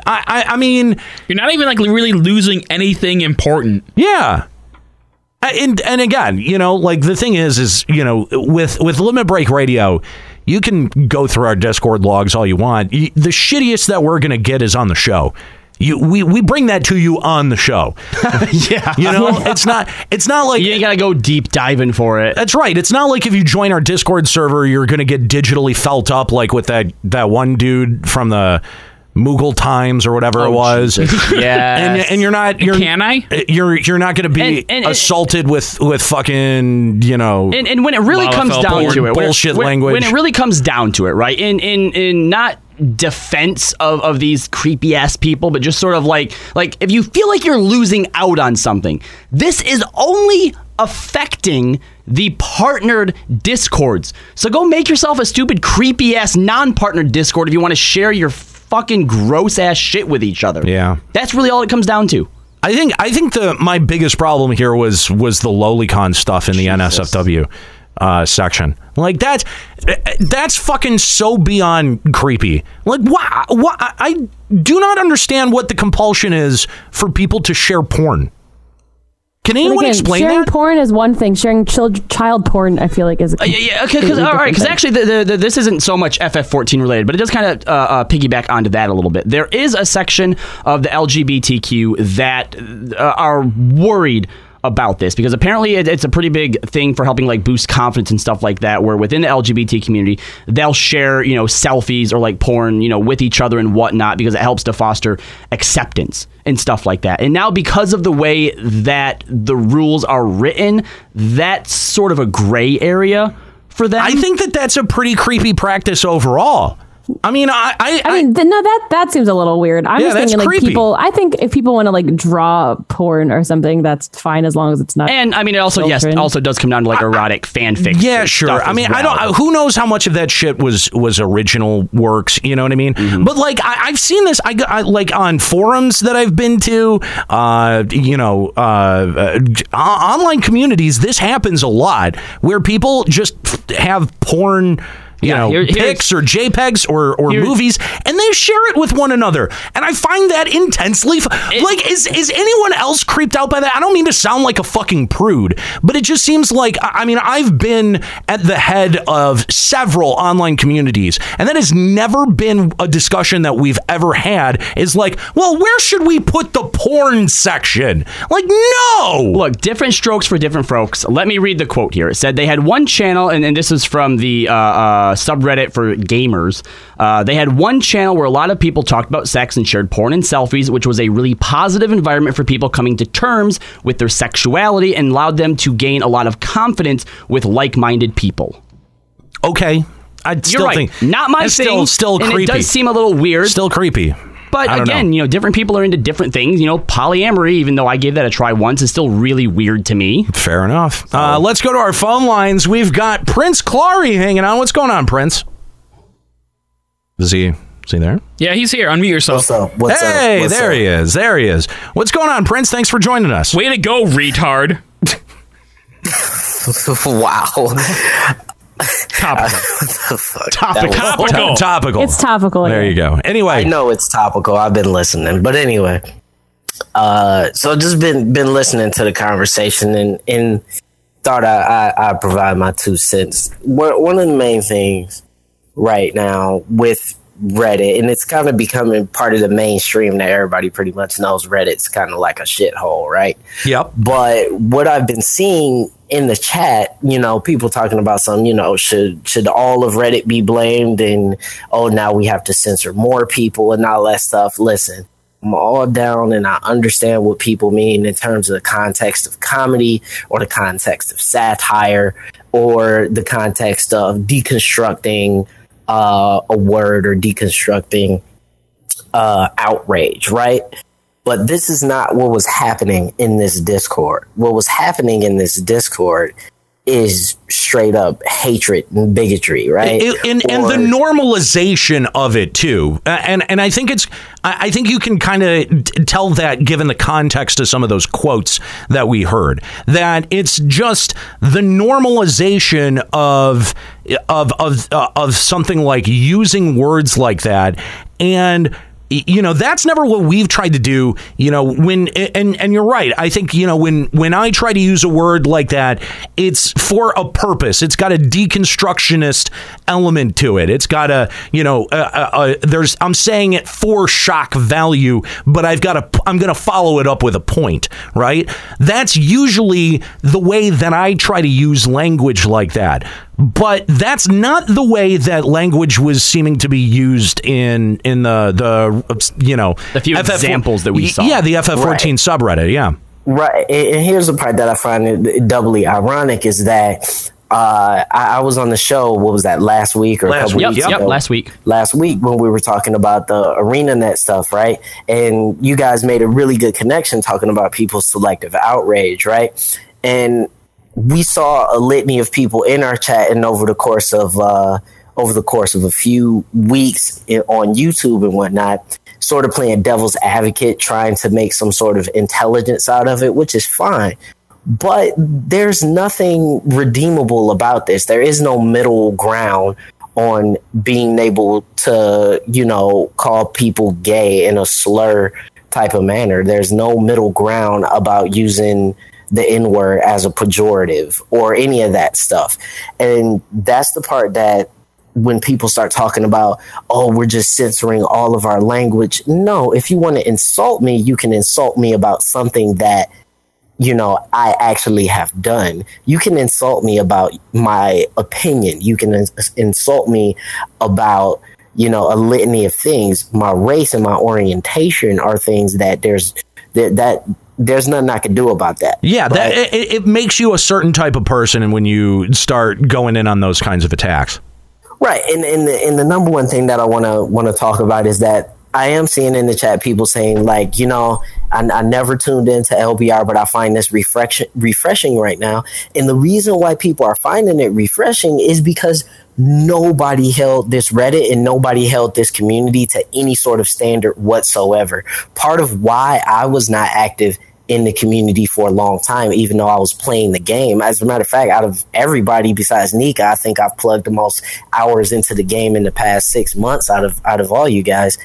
I, I I mean You're not even like really losing anything important. yeah. And and again, you know, like the thing is, is you know, with with Limit Break Radio, you can go through our Discord logs all you want. The shittiest that we're gonna get is on the show. You we we bring that to you on the show. [LAUGHS] yeah. You know, [LAUGHS] it's not it's not like You gotta go deep diving for it. that's right. It's not like if you join our Discord server, you're going to get digitally felt up like with that that one dude from the Moogle Times or whatever it oh, was. yeah, [LAUGHS] and and you're not you're Can I? you're you're not going to be And- and- assaulted with with fucking you know And, and when it really Lava comes down to it, it- Bullshit when, language. When it really comes down to it, right? In in in not defense of, of these creepy ass people, but just sort of like like if you feel like you're losing out on something, this is only affecting the partnered discords. So go make yourself a stupid creepy ass non-partnered discord if you want to share your fucking gross ass shit with each other. Yeah. That's really all it comes down to. I think I think the my biggest problem here was was the lolicon stuff in the NSFW uh, section. Like that's that's fucking so beyond creepy. Like why? Why? I do not understand what the compulsion is for people to share porn. Can anyone again, explain sharing that? porn is one thing. Sharing child child porn, I feel like, is a Uh, yeah, yeah, okay, because all right, because actually, the, the, the, this isn't so much FF14 related, but it does kind of uh, uh, piggyback onto that a little bit. There is a section of the LGBTQ that uh, are worried about this because apparently it, it's a pretty big thing for helping like boost confidence and stuff like that. Where within the LGBT community, they'll share you know selfies or like porn you know with each other and whatnot because it helps to foster acceptance and stuff like that. And now because of the way that the rules are written, that's sort of a gray area for them. I think that that's a pretty creepy practice overall. I mean, I, I, I mean, th- no, that that seems a little weird. I'm Yeah, just thinking like creepy. people. I think if people want to like draw porn or something, that's fine as long as it's not. And I mean, it also yes, also does come down to like erotic fanfic. Yeah, sure. I mean, I don't. Who knows how much of that shit was was original works? You know what I mean? Mm-hmm. But like, I, I've seen this. I, got- I like on forums that I've been to. Uh, you know, uh, uh, online communities. This happens a lot where people just have porn. You Yeah, know, here- pics or JPEGs or, or movies, and they share it with one another. And I find that intensely. F- like, is is anyone else creeped out by that? I don't mean to sound like a fucking prude, but it just seems like I I mean I've been at the head of several online communities, and that has never been a discussion that we've ever had. Is like, well, where should we put the porn section? Like, no. Look, different strokes for different folks. Let me read the quote here. It said they had one channel, and, and this is from the uh, uh, subreddit for gamers. Uh, they had one channel where a lot of people talked about sex and shared porn and selfies, which was a really positive environment for people coming to terms with their sexuality and allowed them to gain a lot of confidence with like-minded people. Okay. I You're still right. think Not my thing. Still, still creepy. It does seem a little weird. Still creepy. But again, know. you know, different people are into different things. You know, polyamory, even though I gave that a try once, is still really weird to me. Fair enough. Uh, let's go to our phone lines. We've got Prince Clary hanging on. What's going on, Prince? Is he? Is he there? Yeah, he's here. Unmute yourself. What's up? hey, What's there up? he is. There he is. What's going on, Prince? Thanks for joining us. Way to go, retard. [LAUGHS] wow. [LAUGHS] Topical. Topical. Topical. Topical. It's topical. There you go. Anyway, I know it's topical. I've been listening, but anyway, uh, so just been been listening to the conversation and and thought I I, I provide my two cents. One one of the main things right now with Reddit, and it's kind of becoming part of the mainstream that everybody pretty much knows. Reddit's kind of like a shithole, right? Yep. But what I've been seeing in the chat, you know, people talking about some, you know, should should all of Reddit be blamed and oh now we have to censor more people and all that stuff. Listen, I'm all down and I understand what people mean in terms of the context of comedy or the context of satire or the context of deconstructing uh, a word or deconstructing uh, outrage, right? But this is not what was happening in this Discord. What was happening in this Discord is straight up hatred and bigotry, right? And, and, and the normalization of it too, and and I think it's I I think you can kind of tell that given the context of some of those quotes that we heard that it's just the normalization of of of uh, of something like using words like that and you know that's never what we've tried to do you know when and and you're right. I think you know when when i try to use a word like that it's for a purpose. It's got a deconstructionist element to it. It's got a you know uh, uh, uh, there's i'm saying it for shock value but i've got a i'm going to follow it up with a point right? That's usually the way that i try to use language like that but that's not the way that language was seeming to be used in in the the you know The few examples that we saw. Yeah, the FF14 subreddit. Yeah. Right. And and here's the part that I find doubly ironic is that uh, I, I was on the show. What was that last week or a couple week. weeks Yep, yep, ago? last week. Last week when we were talking about the ArenaNet stuff, right? And you guys made a really good connection talking about people's selective outrage, right? And we saw a litany of people in our chat, and over the course of uh, over the course of a few weeks on YouTube and whatnot, sort of playing devil's advocate, trying to make some sort of intelligence out of it, which is fine. But there's nothing redeemable about this. There is no middle ground on being able to, you know, call people gay in a slur type of manner. There's no middle ground about using the N word as a pejorative or any of that stuff. And that's the part that when people start talking about, oh, we're just censoring all of our language. No, if you want to insult me, you can insult me about something that you know, I actually have done. You can insult me about my opinion. You can ins- insult me about, you know, a litany of things. My race and my orientation are things that there's that, that there's nothing I can do about that. Yeah, that it, it makes you a certain type of person, and when you start going in on those kinds of attacks, Right, and and the, and the number one thing that I want to want to talk about is that I am seeing in the chat people saying like, you know, I, I never tuned into LBR, but I find this refreshing refreshing right now. And the reason why people are finding it refreshing is because nobody held this Reddit and nobody held this community to any sort of standard whatsoever. Part of why I was not active in the community for a long time, even though I was playing the game. As a matter of fact, out of everybody besides Nika, I think I've plugged the most hours into the game in the past six months out of out of all you guys.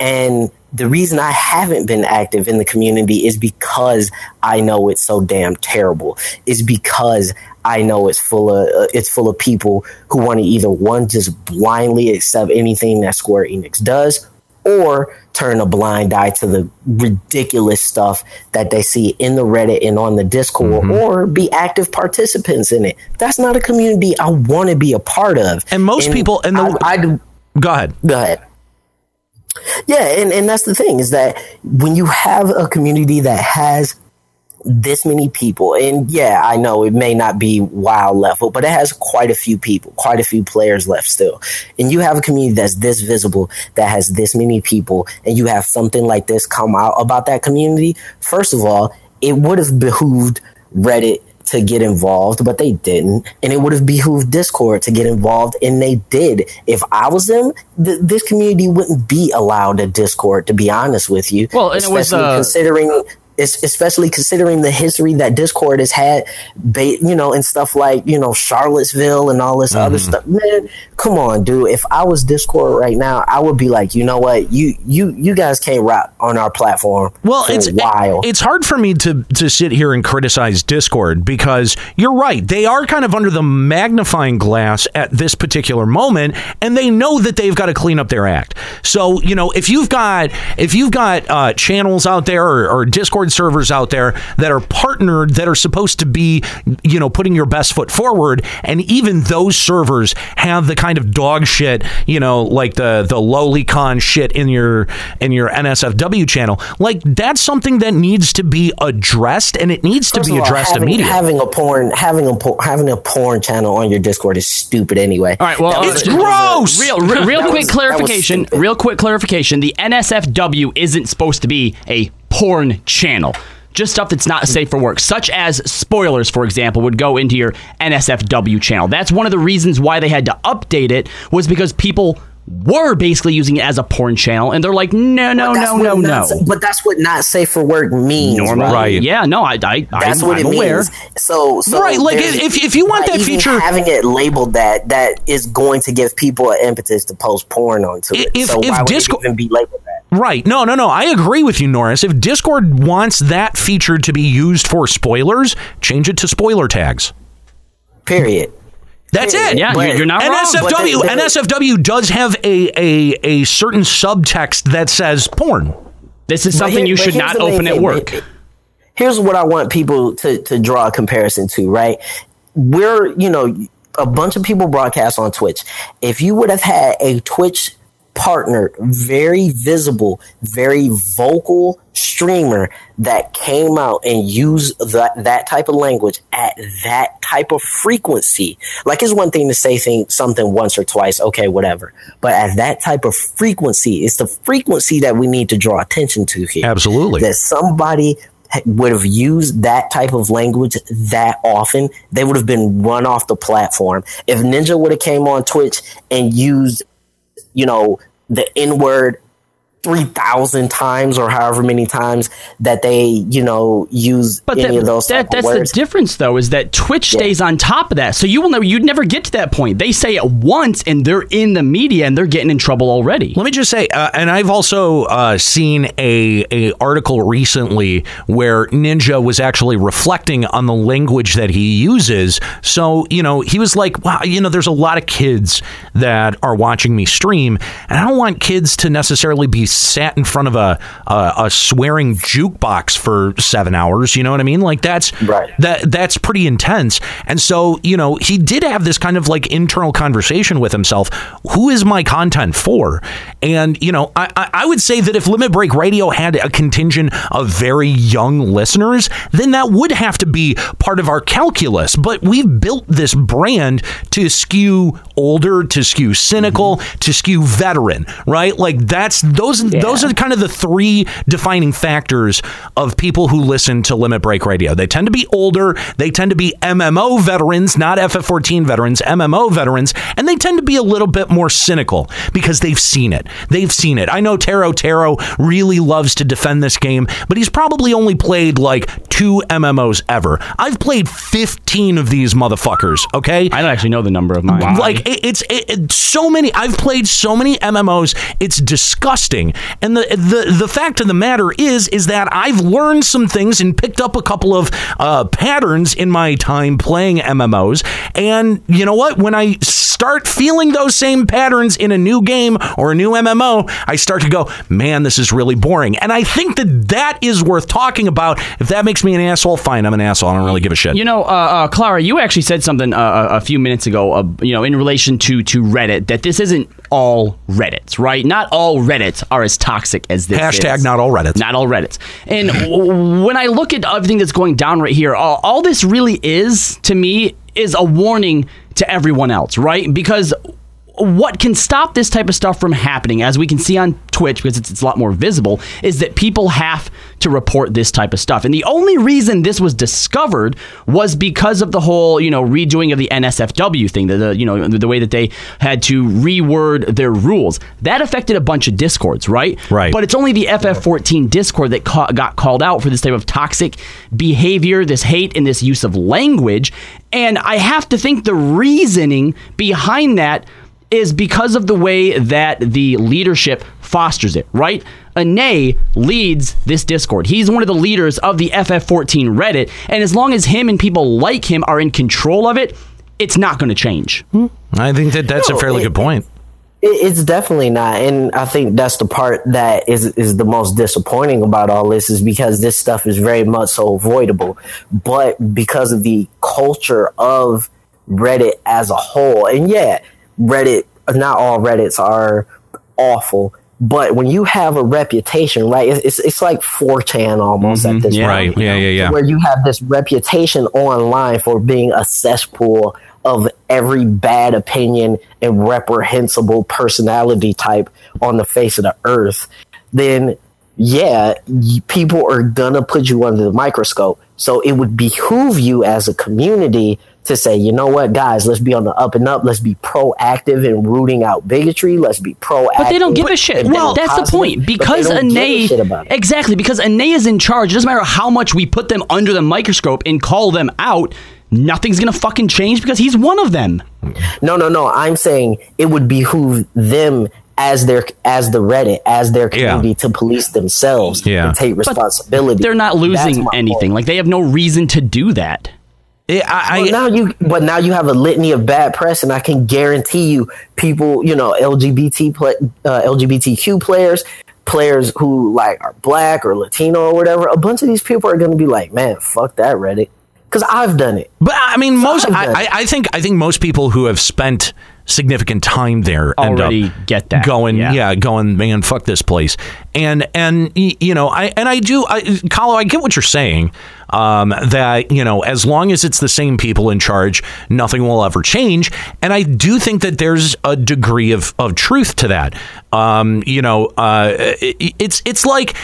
And the reason I haven't been active in the community is because I know it's so damn terrible. Is because I know it's full of uh, it's full of people who want to either one just blindly accept anything that Square Enix does, or turn a blind eye to the ridiculous stuff that they see in the Reddit and on the Discord, or be active participants in it. That's not a community I want to be a part of. And most people, and the, I, I do. Go ahead. Go ahead. Yeah, and, and that's the thing is that when you have a community that has this many people, and yeah, I know it may not be wild level, but it has quite a few people, quite a few players left still. And you have a community that's this visible, that has this many people, and you have something like this come out about that community. First of all, it would have behooved Reddit to get involved, but they didn't. And it would have behooved Discord to get involved, and they did. If I was them, th- this community wouldn't be allowed a Discord, to be honest with you. Well, and it was, uh, considering. Es- Especially considering the history that Discord has had, you know, and stuff like you know Charlottesville and all this other Mm-hmm. stuff. Man, come on, dude. If I was Discord right now, I would be like, you know what, you you you guys can't rock on our platform. Well, for it's a while. it's hard for me to to sit here and criticize Discord because you're right. They are kind of under the magnifying glass at this particular moment, and they know that they've got to clean up their act. So you know, if you've got if you've got uh, channels out there or, or Discord servers out there that are partnered that are supposed to be you know putting your best foot forward, and even those servers have the kind of dog shit you know like the the lolicon shit in your in your NSFW channel, like that's something that needs to be addressed, and it needs First to be all, addressed having, immediately. Having a porn, having a por- having a porn channel on your Discord is stupid anyway. All right, well, That uh, was- just- Real, re- real [LAUGHS] quick was- clarification. Real quick clarification. The NSFW isn't supposed to be a porn channel. Just stuff that's not safe for work, such as spoilers, for example, would go into your NSFW channel. That's one of the reasons why they had to update it was because people were basically using it as a porn channel, and they're like, no, no, no, no, no. But that's what not safe for work means, Normally, right? yeah, no, I, I, That's I'm, what I'm it aware. means. So, so Right, like, if- if you want that feature- having it labeled that, that is going to give people an impetus to post porn onto it. If- so if why would Discord- it even be labeled that? Right. No, no, no. I agree with you, Norris. If Discord wants that feature to be used for spoilers, change it to spoiler tags. Period. That's it. Yeah, you're, you're not wrong. NSFW But NSFW does have a, a a certain subtext that says porn. This is something here- you should not the main open at thing. work. Here's what I want people to, to draw a comparison to, right? We're, you know, a bunch of people broadcast on Twitch. If you would have had a Twitch partner, very visible, very vocal streamer that came out and used that, that type of language at that type of frequency. Like it's one thing to say thing, something once or twice, okay, whatever. But at that type of frequency, it's the frequency that we need to draw attention to here. Absolutely. That somebody would have used that type of language that often, they would have been run off the platform. If Ninja would have came on Twitch and used you know, the N word 3,000 times or however many times that they, you know, use But any that, of those that, that's of the difference, though, is that Twitch stays on top of that. So you will never, you'd never get to that point. They say it once, and they're in the media, and they're getting in trouble already. Let me just say, uh, and I've also uh, seen a a article recently where Ninja was actually reflecting on the language that he uses. So you know, he was like, "Wow, you know, there's a lot of kids that are watching me stream, and I don't want kids to necessarily be sat in front of a a, a swearing jukebox for seven hours. You know what I mean? Like that's right. That that's pretty intense. And so you know he did have this kind of like internal conversation with himself. Who is my content for? And you know I I, I would say that if Limit Break Radio had a contingent of very young listeners, then that would have to be part of our calculus. But we've built this brand to skew older, to skew cynical, mm-hmm. to skew veteran, right? Like that's those those are kind of the three defining factors of people who listen to Limit Break Radio. They tend to be older, they tend to be MMO veterans, not FF14 veterans, MMO veterans, and they tend to be a little bit more cynical because they've seen it. They've seen it. I know Taro Taro really loves to defend this game, but he's probably only played like two MMOs ever. I've played 15 of these motherfuckers, okay? I don't actually know the number of mine. Like it, it's it, it- so many. I've played so many MMOs. It's disgusting. And the the the fact of the matter is is that I've learned some things and picked up a couple of uh, patterns in my time playing MMOs. And you know what? When I start feeling those same patterns in a new game or a new MMO, I start to go, man, this is really boring. And I think that that is worth talking about. If that makes me an asshole, fine, I'm an asshole. I don't really give a shit. You know, uh, uh, Clara, you actually said something uh, a a few minutes ago. Uh, you know, in relation to to Reddit, that this isn't all Reddits, right? Not all Reddits are as toxic as this. Hashtag is. not all Reddits. Not all Reddits. And [LAUGHS] when I look at everything that's going down right here, all, all this really is to me is a warning to everyone else, right? Because what can stop this type of stuff from happening, as we can see on Twitch, because it's, it's a lot more visible, is that people have to report this type of stuff. And the only reason this was discovered was because of the whole, you know, redoing of the NSFW thing, the, the you know, the, the way that they had to reword their rules. That affected a bunch of discords, right? Right. But it's only the FF14 Discord that ca- got called out for this type of toxic behavior, this hate, and this use of language. And I have to think the reasoning behind that is because of the way that the leadership fosters it, right? Ane leads this Discord. He's one of the leaders of the FF14 Reddit, and as long as him and people like him are in control of it, it's not going to change. I think that that's a fairly it- good point. It- It's definitely not, and I think that's the part that is is the most disappointing about all this is because this stuff is very much so avoidable, but because of the culture of Reddit as a whole, and yeah, Reddit, not all Reddits are awful, but when you have a reputation, right? It's it's, it's like 4chan almost at mm-hmm. this point, Right. Yeah, yeah, yeah. where you have this reputation online for being a cesspool of every bad opinion and reprehensible personality type on the face of the earth, then yeah, y- people are gonna put you under the microscope. So it would behoove you as a community to say, you know what, guys, let's be on the up and up. Let's be proactive in rooting out bigotry. Let's be proactive. But they don't give a shit. in Well, that's the positive, point. Because don't a Ane, shit about it. exactly, because Ane is in charge. It doesn't matter how much we put them under the microscope and call them out. Nothing's gonna fucking change because he's one of them. No, no, no. I'm saying it would behoove them as their as the Reddit as their community to police themselves Yeah. and take But responsibility. They're not losing anything. point. Like they have no reason to do that. I, well, now you, but now you have a litany of bad press, and I can guarantee you, people, you know, LGBT play, uh, LGBTQ players, players who like are black or Latino or whatever. A bunch of these people are going to be like, man, fuck that Reddit, because I've done it. But I mean, most I've I, I, I think I think most people who have spent significant time there end Already get that, going, yeah. yeah. going, man, fuck this place, and and you know, I and I do, I, Kahlo, I get what you're saying. Um, that you know, as long as it's the same people in charge, nothing will ever change, and I do think that there's a degree of of truth to that. Um, you know, uh, it, it's it's like.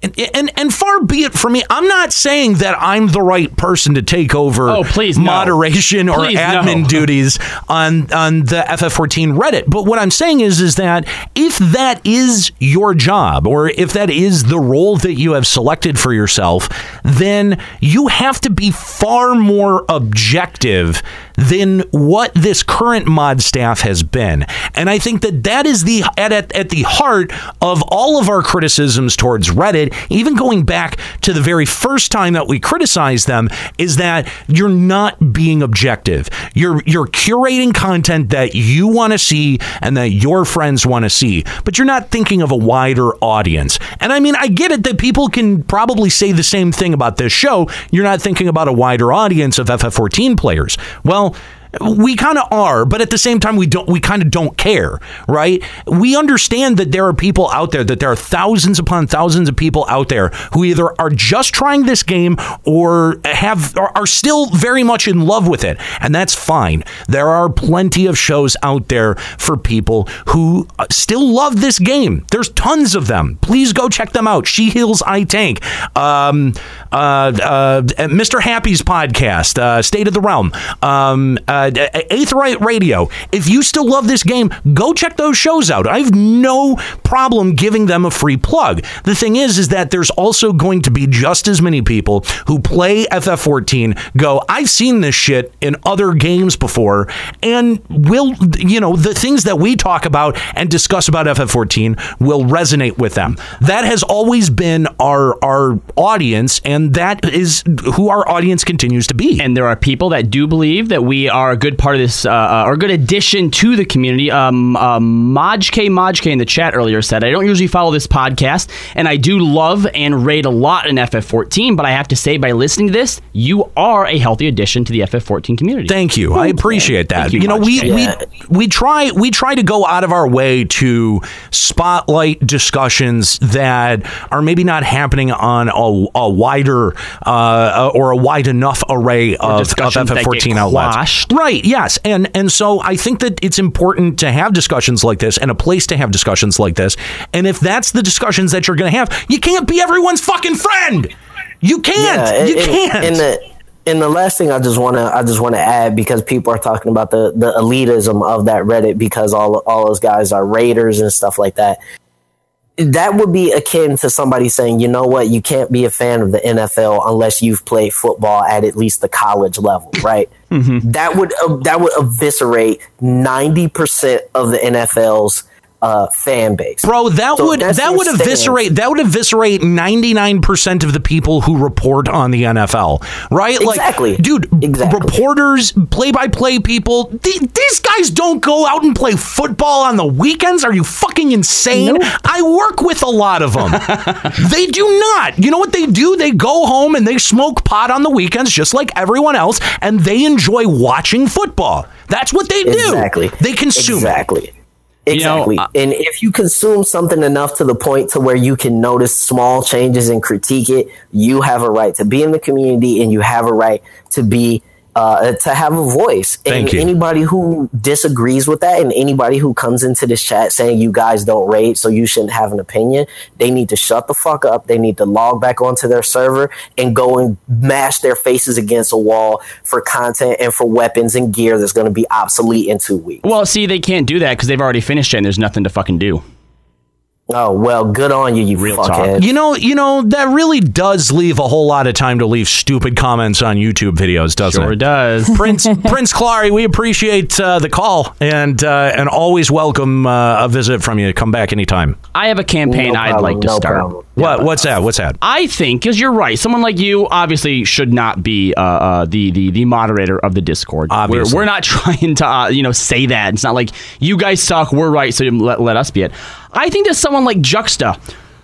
And, and and far be it from me. I'm not saying that I'm the right person to take over Oh, please, no. moderation or Please, no. admin [LAUGHS] duties on on the FF14 Reddit. But what I'm saying is is that if that is your job or if that is the role that you have selected for yourself, then you have to be far more objective than what this current mod staff has been. And I think that that is the at, at, at the heart of all of our criticisms towards Reddit, even going back to the very first time that we criticized them, is that you're not being objective. You're you're curating content that you want to see and that your friends want to see, but you're not thinking of a wider audience. And I mean, I get it that people can probably say the same thing about this show. You're not thinking about a wider audience of FF14 players. Well, well, we kind of are, but at the same time, we don't. We kind of don't care, right? We understand that there are people out there, that there are thousands upon thousands of people out there who either are just trying this game or have are, still very much in love with it, and that's fine. There are plenty of shows out there for people who uh, still love this game. There's tons of them. Please go check them out. She heals, I tank. Um, uh, uh, Mr. Happy's podcast, uh, State of the Realm. Um, uh, Uh, Aetheryte Radio. If you still love this game, go check those shows out. I have no problem giving them a free plug. The thing is, is that there's also going to be just as many people who play FF14 go, I've seen this shit in other games before, and will, you know, the things that we talk about and discuss about FF14 will resonate with them. That has always been our our audience, and that is who our audience continues to be. And there are people that do believe that we are a good part of this, uh, uh, or a good addition to the community. Um, um, Modk Modk in the chat earlier said, I don't usually follow this podcast, and I do love and rate a lot in FF14, but I have to say, by listening to this, you are a healthy addition to the FF14 community. Thank you. I appreciate that. You, you know, we, Modk. we we try we try to go out of our way to spotlight discussions that are maybe not happening on a, a wider uh, or a wide enough array of, of discussions that get FF14 outlets. quashed. Right. Yes. And and so I think that it's important to have discussions like this and a place to have discussions like this. And if that's the discussions that you're going to have, you can't be everyone's fucking friend. You can't. Yeah, you can't. And the and the last thing I just want to I just want to add because people are talking about the the elitism of that Reddit because all all those guys are raiders and stuff like that. That would be akin to somebody saying, you know what, you can't be a fan of the NFL unless you've played football at at least the college level, right? That would uh, that would eviscerate ninety percent of the NFL's uh, fan base, Bro, that So would that would stance. eviscerate that would eviscerate ninety nine percent of the people who report on the NFL, right? Exactly. like, dude, reporters, play by play people, th- these guys don't go out and play football on the weekends. Are you fucking insane? I work with a lot of them. [LAUGHS] they do not. You know what they do? They go home and they smoke pot on the weekends, just like everyone else, and they enjoy watching football. That's what they do. Exactly. They consume. it. Exactly. Exactly. uh, and if you consume something enough to the point to where you can notice small changes and critique it, you have a right to be in the community and you have a right to be uh, to have a voice. Thank and you. anybody who disagrees with that and anybody who comes into this chat saying you guys don't rate, so you shouldn't have an opinion, they need to shut the fuck up. They need to log back onto their server and go and mash their faces against a wall for content and for weapons and gear that's going to be obsolete in two weeks. Well, see, they can't do that because they've already finished it and there's nothing to fucking do. Oh well, good on you, you Real fuckhead. You know, you know that really does leave a whole lot of time to leave stupid comments on YouTube videos, doesn't Sure it? does. [LAUGHS] Prince Prince Clary, we appreciate uh, the call and uh, and always welcome uh, a visit from you. Come back anytime. I have a campaign No I'd problem, like to no start. problem. What what's that? What's that? I think, because you're right, someone like you obviously should not be uh, uh, the, the the moderator of the Discord. Obviously. we're, we're not [LAUGHS] trying to uh, you know say that. It's not like you guys suck, we're right, so let, let us be it. I think that someone like Juxta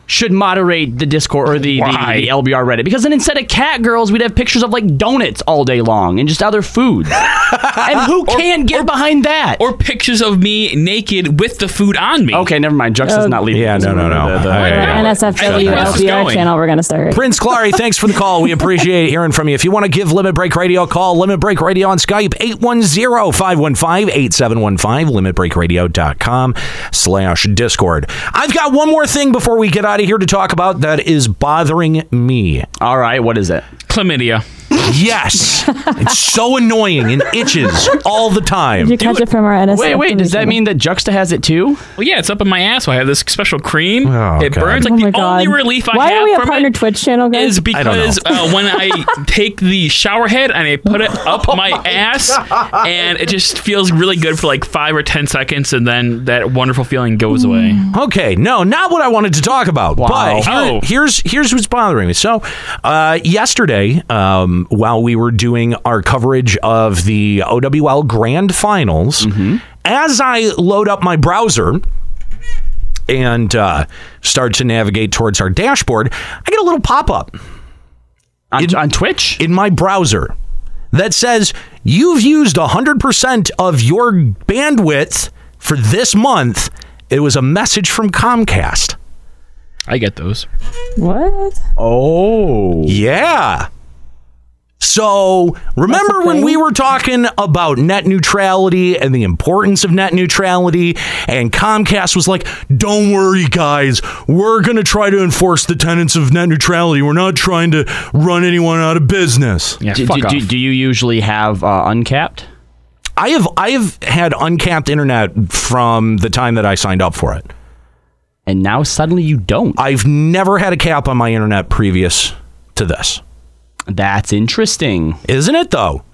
should moderate the Discord or the, the, the LBR Reddit because then instead of cat girls, we'd have pictures of like donuts all day long and just other food. [LAUGHS] and who can get behind that? Or pictures of me naked with the food on me. Okay, never mind. Juxta's Oh. Uh, not leaving. Yeah, no, no, no. The- the- I- Our I- NSFW Where's this LBR going? channel. We're gonna start. Prince Clary, thanks for the call. We appreciate hearing from you. If you want to give Limit Break Radio a call, Limit Break Radio on Skype, 810-515-8715, limitbreakradio.com slash Discord. I've got one more thing before we get out of here to talk about that is bothering me. All right, what is it? Chlamydia. Yes. it's so annoying and itches all the time. Did you catch it from our NS? Wait, wait. Does that mean that Juxta has it too? Well, yeah, it's up in my ass. I have this special cream. Oh, it God. burns. Like Oh the God. only relief I Why have are we a from partner it Twitch channel, guys? is because uh, when I [LAUGHS] take the shower head and I put it up my ass, and it just feels really good for like five or ten seconds, and then that wonderful feeling goes away. Okay, no, not what I wanted to talk about. But here- Oh. here's here's what's bothering me. So, uh, yesterday, um, while we were doing our coverage of the OWL Grand Finals, as I load up my browser and uh, start to navigate towards our dashboard, I get a little pop up on, on Twitch in my browser that says you've used 100% of your bandwidth for this month. It was a message from Comcast. I get those. What? Oh. Yeah. So remember when we were talking about net neutrality and the importance of net neutrality, and Comcast was like, "Don't worry, guys, we're going to try to enforce the tenets of net neutrality. We're not trying to run anyone out of business." do, do- do- do you usually have uh, uncapped? I have I have had uncapped internet from the time that I signed up for it. And now suddenly you don't. I've never had a cap on my internet previous to this. That's interesting. Isn't it though?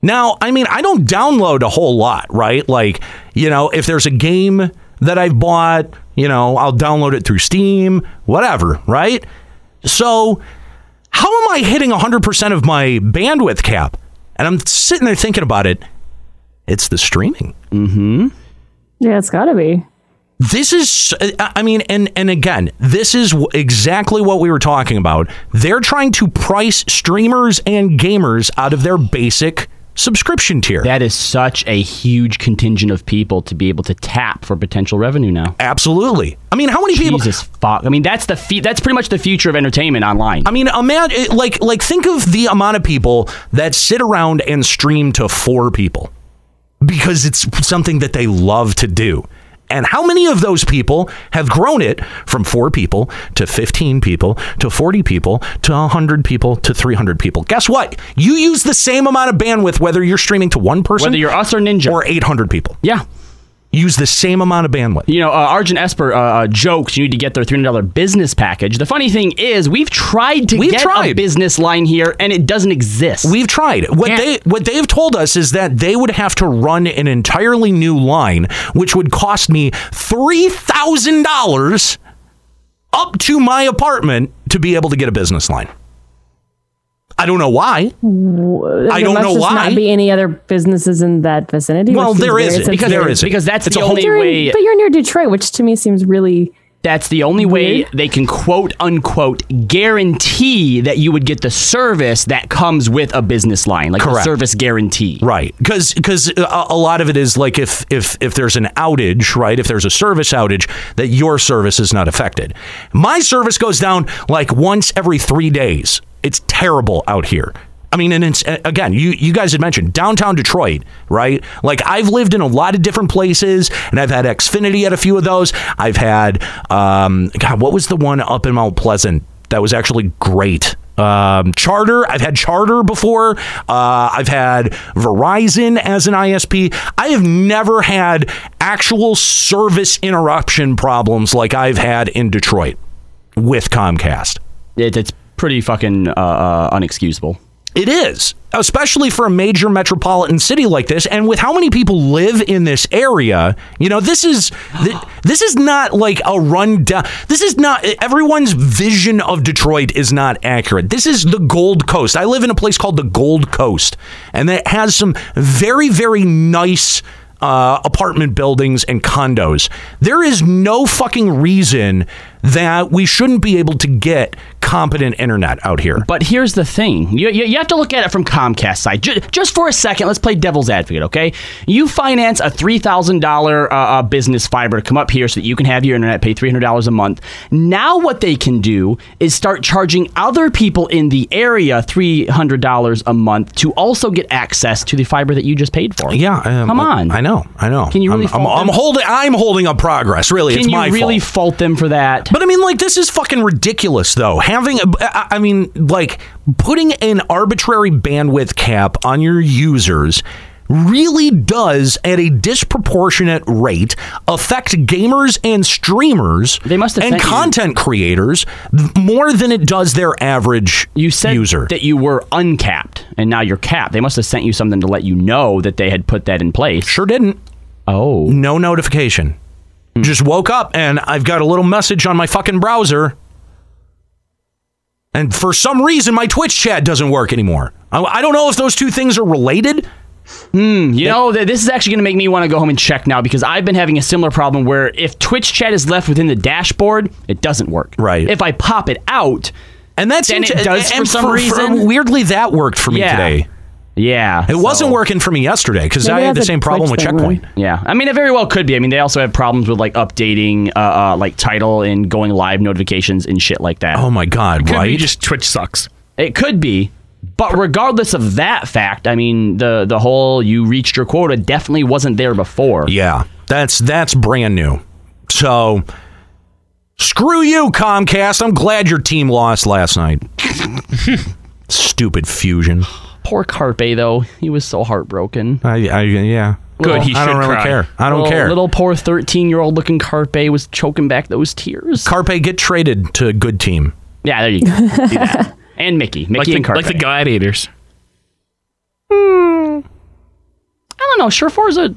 Now, I mean, I don't download a whole lot, right? Like, you know, if there's a game that I've bought, you know, I'll download it through Steam, whatever, right? So, how am I hitting 100% of my bandwidth cap? And I'm sitting there thinking about it. It's the streaming. Mm-hmm. Yeah, it's got to be. This is, uh, I mean, and and again, this is exactly what we were talking about. They're trying to price streamers and gamers out of their basic subscription tier. That is such a huge contingent of people to be able to tap for potential revenue now. Absolutely. I mean, how many people? Jesus fuck. I mean, that's the fe- that's pretty much the future of entertainment online. I mean, imagine like like think of the amount of people that sit around and stream to four people because it's something that they love to do. And how many of those people have grown it from four people to 15 people to 40 people to 100 people to 300 people? Guess what? You use the same amount of bandwidth whether you're streaming to one person, Whether you're us or Ninja, or 800 people. Yeah. Use the same amount of bandwidth. You know, uh, Argent Esper uh, uh, jokes you need to get their $300 business package. The funny thing is, we've tried to We've get a tried. business line here, and it doesn't exist. We've tried. What they what they've told us is that they would have to run an entirely new line, which would cost me three thousand dollars up to my apartment to be able to get a business line. I don't know why. I don't must know just why. Not be any other businesses in that vicinity. Well, which seems there weird isn't, because there they're- isn't. because that's It's the a whole- only You're in- way. but you're near Detroit, which to me seems really. That's the only way they can quote unquote guarantee that you would get the service that comes with a business line, like a service guarantee. Right, because because a, a lot of it is like if if if there's an outage, right? If there's a service outage, that your service is not affected. My service goes down like once every three days. It's terrible out here. I mean, and it's again, you you guys had mentioned downtown Detroit, right? Like I've lived in a lot of different places, and I've had Xfinity at a few of those. I've had, um, God, what was the one up in Mount Pleasant that was actually great? Um, Charter. I've had Charter before. Uh, I've had Verizon as an ISP. I have never had actual service interruption problems like I've had in Detroit with Comcast. It, it's pretty fucking uh, uh, unexcusable. It is, especially for a major metropolitan city like this, and with how many people live in this area. You know, this is th- this is not like a rundown. This is not everyone's vision of Detroit is not accurate. This is the Gold Coast. I live in a place called the Gold Coast, and that has some very very nice. Uh, apartment buildings and condos. There is no fucking reason that we shouldn't be able to get competent internet out here. But here's the thing: you, you, you have to look at it from Comcast side. Just, just for a second, let's play devil's advocate, okay? You finance a three thousand dollar uh, business fiber to come up here so that you can have your internet, pay three hundred dollars a month. Now, what they can do is start charging other people in the area three hundred dollars a month to also get access to the fiber that you just paid for. Yeah, um, come on. I know, I know. Can you really I'm, I'm, fault I'm holding. I'm holding up progress. Really, Can it's you really fault. fault them for that? But I mean, like, this is fucking ridiculous, though. having, a- I mean, like putting an arbitrary bandwidth cap on your users really does at a disproportionate rate affect gamers and streamers They must and sent you- content creators more than it does their average You said user. that you were uncapped, and now you're capped. They must have sent you something to let you know that they had put that in place. Sure didn't. Oh. No notification. Just woke up and I've got a little message on my fucking browser. And for some reason, my Twitch chat doesn't work anymore. I, I don't know if those two things are related. Hmm, you know, th- this is actually going to make me want to go home and check now because I've been having a similar problem where if Twitch chat is left within the dashboard, it doesn't work. Right. If I pop it out, and that's then it does and for some for- for- reason. weirdly, that worked for me Yeah. today. Yeah. It wasn't working for me yesterday because I had the same problem with Checkpoint. Yeah, I mean, it very well could be. I mean, they also have problems with like updating, uh, uh like title and going live notifications and shit like that. Oh my god! Could be just Twitch sucks. It could be, but regardless of that fact, I mean, the the whole you reached your quota definitely wasn't there before. Yeah, that's that's brand new. So screw you, Comcast. I'm glad your team lost last night. [LAUGHS] Stupid fusion. Poor Carpe though, he was so heartbroken. I, I yeah. Good, he I don't should really cry. care. I don't Little- care. Little poor thirteen-year-old looking Carpe was choking back those tears. Carpe get traded to a good team. Yeah, there you go. [LAUGHS] Do that. And Mickie, Mickie Like the, and Carpe. like the gladiators. Hmm. I don't know. Surefour's a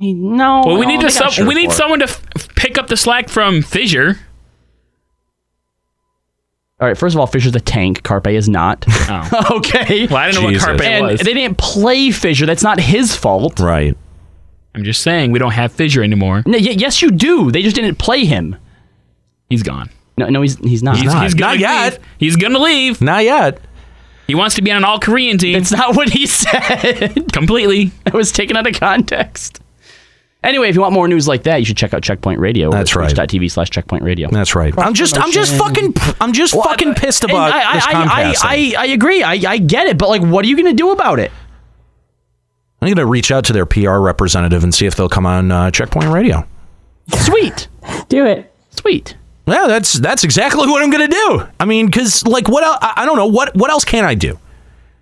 no. Well, we no, need to some, we need someone to f- f- pick up the slack from Fissure. All right, first of all, Fissure's a tank. Carpe is not. [LAUGHS] Oh. [LAUGHS] okay. Well, I didn't know what Carpe and was. they didn't play Fissure. That's not his fault. Right. I'm just saying we don't have Fissure anymore. No, y- yes, you do. They just didn't play him. He's gone. No, no, he's he's not. He's, he's gonna leave. He's gonna leave. Not yet. He wants to be on an all Korean team. That's not what he [LAUGHS] said. Completely. It was taken out of context. Anyway, if you want more news like that, you should check out Checkpoint Radio. That's right. TV slash Checkpoint Radio. That's right. I'm just I'm just fucking I'm just fucking pissed about I, this I, Comcast. I, thing. I, I agree. I, I get it, but like, what are you going to do about it? I'm going to reach out to their PR representative and see if they'll come on uh, Checkpoint Radio. Sweet. Do it. Sweet. Yeah, that's that's exactly what I'm going to do. I mean, because like what else? I, I don't know what what else can I do.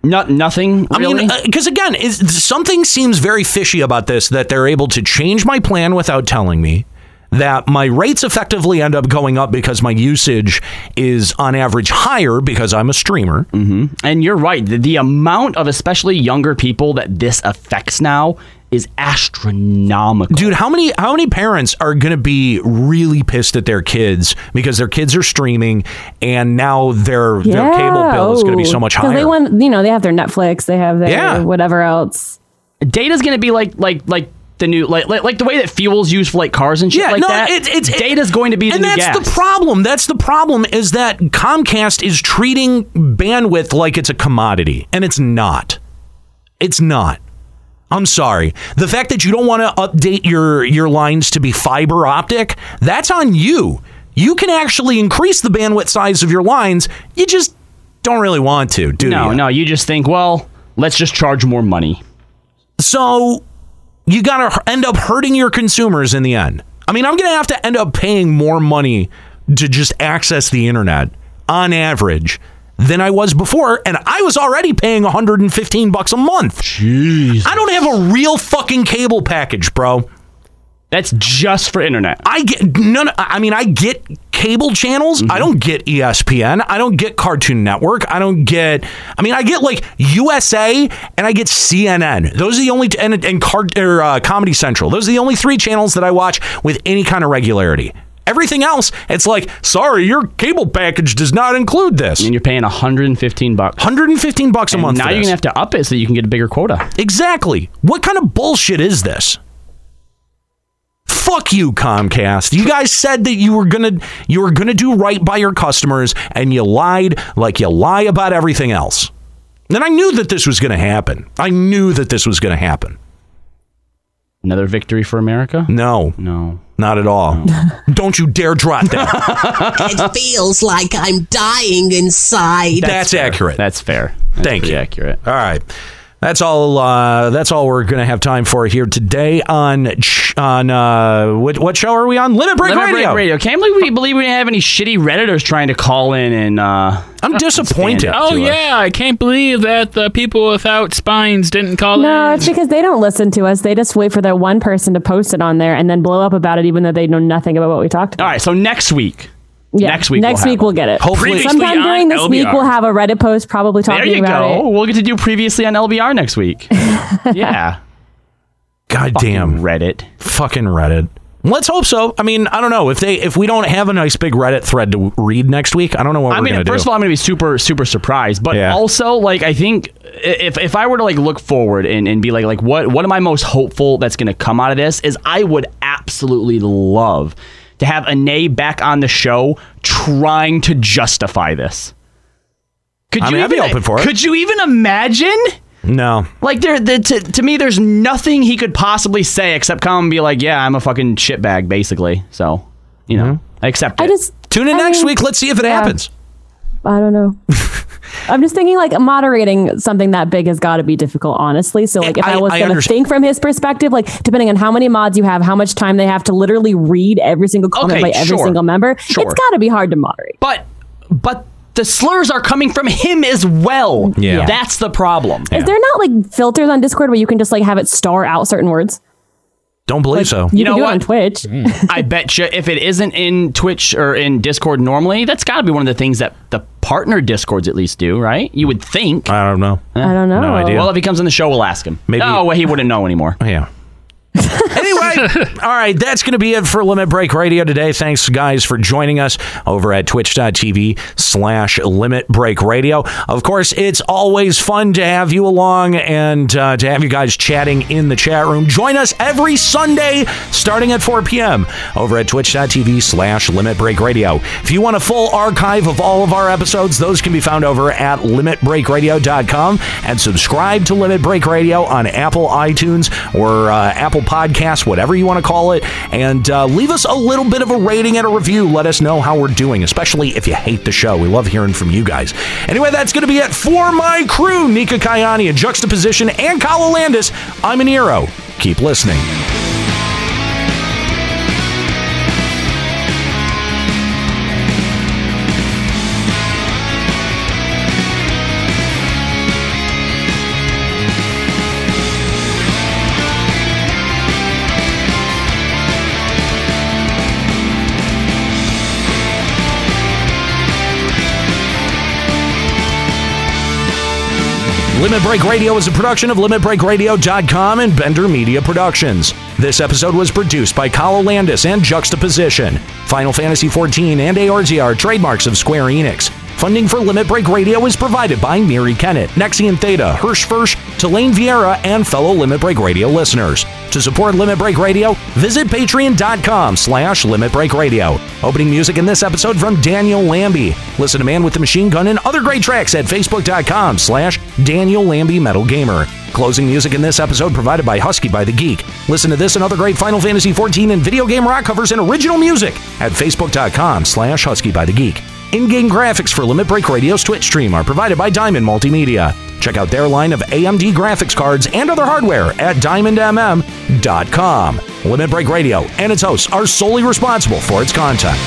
Not nothing. I mean, because again, is, something seems very fishy about this that they're able to change my plan without telling me. That my rates effectively end up going up because my usage is on average higher because I'm a streamer. hmm And you're right. The, the amount of especially younger people that this affects now is astronomical. Dude, how many how many parents are going to be really pissed at their kids because their kids are streaming and now their their cable bill is going to be so much Because higher? they want, you know, they have their Netflix, they have their Yeah. whatever else. Data's going to be like like like the new like, like like the way that fuel's used for like cars and shit yeah, like no, that. It, it's data's going to be the and new that's gas. the problem. That's the problem is that Comcast is treating bandwidth like it's a commodity, and it's not. It's not. I'm sorry. The fact that you don't want to update your your lines to be fiber optic, that's on you. You can actually increase the bandwidth size of your lines. You just don't really want to, do no, you? no. You just think, well, let's just charge more money. So you got to end up hurting your consumers in the end. I mean, I'm going to have to end up paying more money to just access the internet on average than I was before, and I was already paying 115 bucks a month. Jeez. I don't have a real fucking cable package, bro. That's just for internet. I get none. I mean, I get cable channels. Mm-hmm. I don't get ESPN. I don't get Cartoon Network. I don't get. I mean, I get like USA and I get CNN. Those are the only and and card or uh, Comedy Central. Those are the only three channels that I watch with any kind of regularity. Everything else, it's like, sorry, your cable package does not include this. And you're paying 115 bucks. 115 bucks a And month. Now you're gonna have to up it so you can get a bigger quota. Exactly. What kind of bullshit is this? Fuck you, Comcast. You guys said that you were gonna you were gonna do right by your customers, and you lied like you lie about everything else. And I knew that this was gonna happen. I knew that this was gonna happen. Another victory for America? No, no, not at all. [LAUGHS] Don't you dare drop that. [LAUGHS] it feels like I'm dying inside. That's, accurate. That's fair. That's Thank pretty you. accurate. All right. That's all. Uh, that's all we're going to have time for here today on on uh, what, what show are we on? Limit Break Limit Radio. Break Radio. Can't believe we believe we didn't have any shitty redditors trying to call in and. uh I'm [LAUGHS] disappointed. Oh yeah, I can't believe that the people without spines didn't call No, in. No, it's because they don't listen to us. They just wait for that one person to post it on there and then blow up about it, even though they know nothing about what we talked about. All right, so next week. Yeah, next week Next we'll week we'll get it. Hopefully- sometime during on this week we'll have a Reddit post probably talking about it. There you about go. it. We'll get to do previously on LBR next week. [LAUGHS] yeah. God damn Reddit. Fucking Reddit. Let's hope so. I mean, I don't know if they if we don't have a nice big Reddit thread to read next week. I don't know what I we're mean, gonna first do. of all, I'm gonna be super, super surprised. But also, like, I think if if I were to like look forward and, and be like, like, what what am I most hopeful that's gonna come out of this? Is I would absolutely love to have Ane back on the show trying to justify this. Could I you mean, I'd be even, open for it. Could you even imagine? no. Like there, the, to, to me, there's nothing he could possibly say except come and be like, "Yeah, I'm a fucking shitbag," basically. So, you know, mm-hmm. I accept I it. just Tune in I next mean, week. Let's see if it yeah. happens. I don't know. [LAUGHS] I'm just thinking like moderating something that big has got to be difficult, honestly. So like if I, I- was going to think from his perspective, like depending on how many mods you have, how much time they have to literally read every single comment Okay, by every sure. single member, Sure. it's got to be hard to moderate. But but the slurs are coming from him as well. Yeah. That's the problem. Is there not like filters on Discord where you can just like have it star out certain words? Don't believe so. You, You can know do what? it on Twitch. Mm. I bet you if it isn't in Twitch or in Discord normally, that's got to be one of the things that the partner Discords at least do, right? You would think. I don't know. I don't know. No idea. Well, if he comes on the show, we'll ask him. Maybe- Oh, well, he wouldn't know anymore. Oh yeah. [LAUGHS] anyway, all right, that's going to be it for Limit Break Radio today. Thanks, guys, for joining us over at twitch.tv slash Limit Break Radio. Of course, it's always fun to have you along and uh, to have you guys chatting in the chat room. Join us every Sunday starting at 4 p.m. over at twitch.tv slash Limit Break Radio. If you want a full archive of all of our episodes, those can be found over at limitbreakradio.com and subscribe to Limit Break Radio on Apple iTunes or uh, Apple Podcasts, whatever you want to call it. And uh, leave us a little bit of a rating and a review. Let us know how we're doing, especially if you hate the show. We love hearing from you guys. Anyway, that's going to be it for my crew Nika Kayani, a juxtaposition, and Kyle Landis. I'm an hero. Keep listening. Limit Break Radio is a production of LimitBreakRadio.com and Bender Media Productions. This episode was produced by Kyle Landis and Juxtaposition. Final Fantasy XIV and ARZ are trademarks of Square Enix. Funding for Limit Break Radio is provided by Miri Kennett, Nexian Theta, Hirsch Firsch, Tulane Vieira, and fellow Limit Break Radio listeners. To support Limit Break Radio, visit patreon.com slash Limit Break Radio. Opening music in this episode from Daniel Lambie. Listen to Man with the Machine Gun and other great tracks at facebook.com slash Daniel Lambie Metal Gamer. Closing music in this episode provided by Husky by the Geek. Listen to this and other great Final Fantasy XIV and video game rock covers and original music at facebook.com slash Husky by the Geek. In-game graphics for Limit Break Radio's Twitch stream are provided by Diamond Multimedia. Check out their line of AMD graphics cards and other hardware at diamondmm.com. Limit Break Radio and its hosts are solely responsible for its content.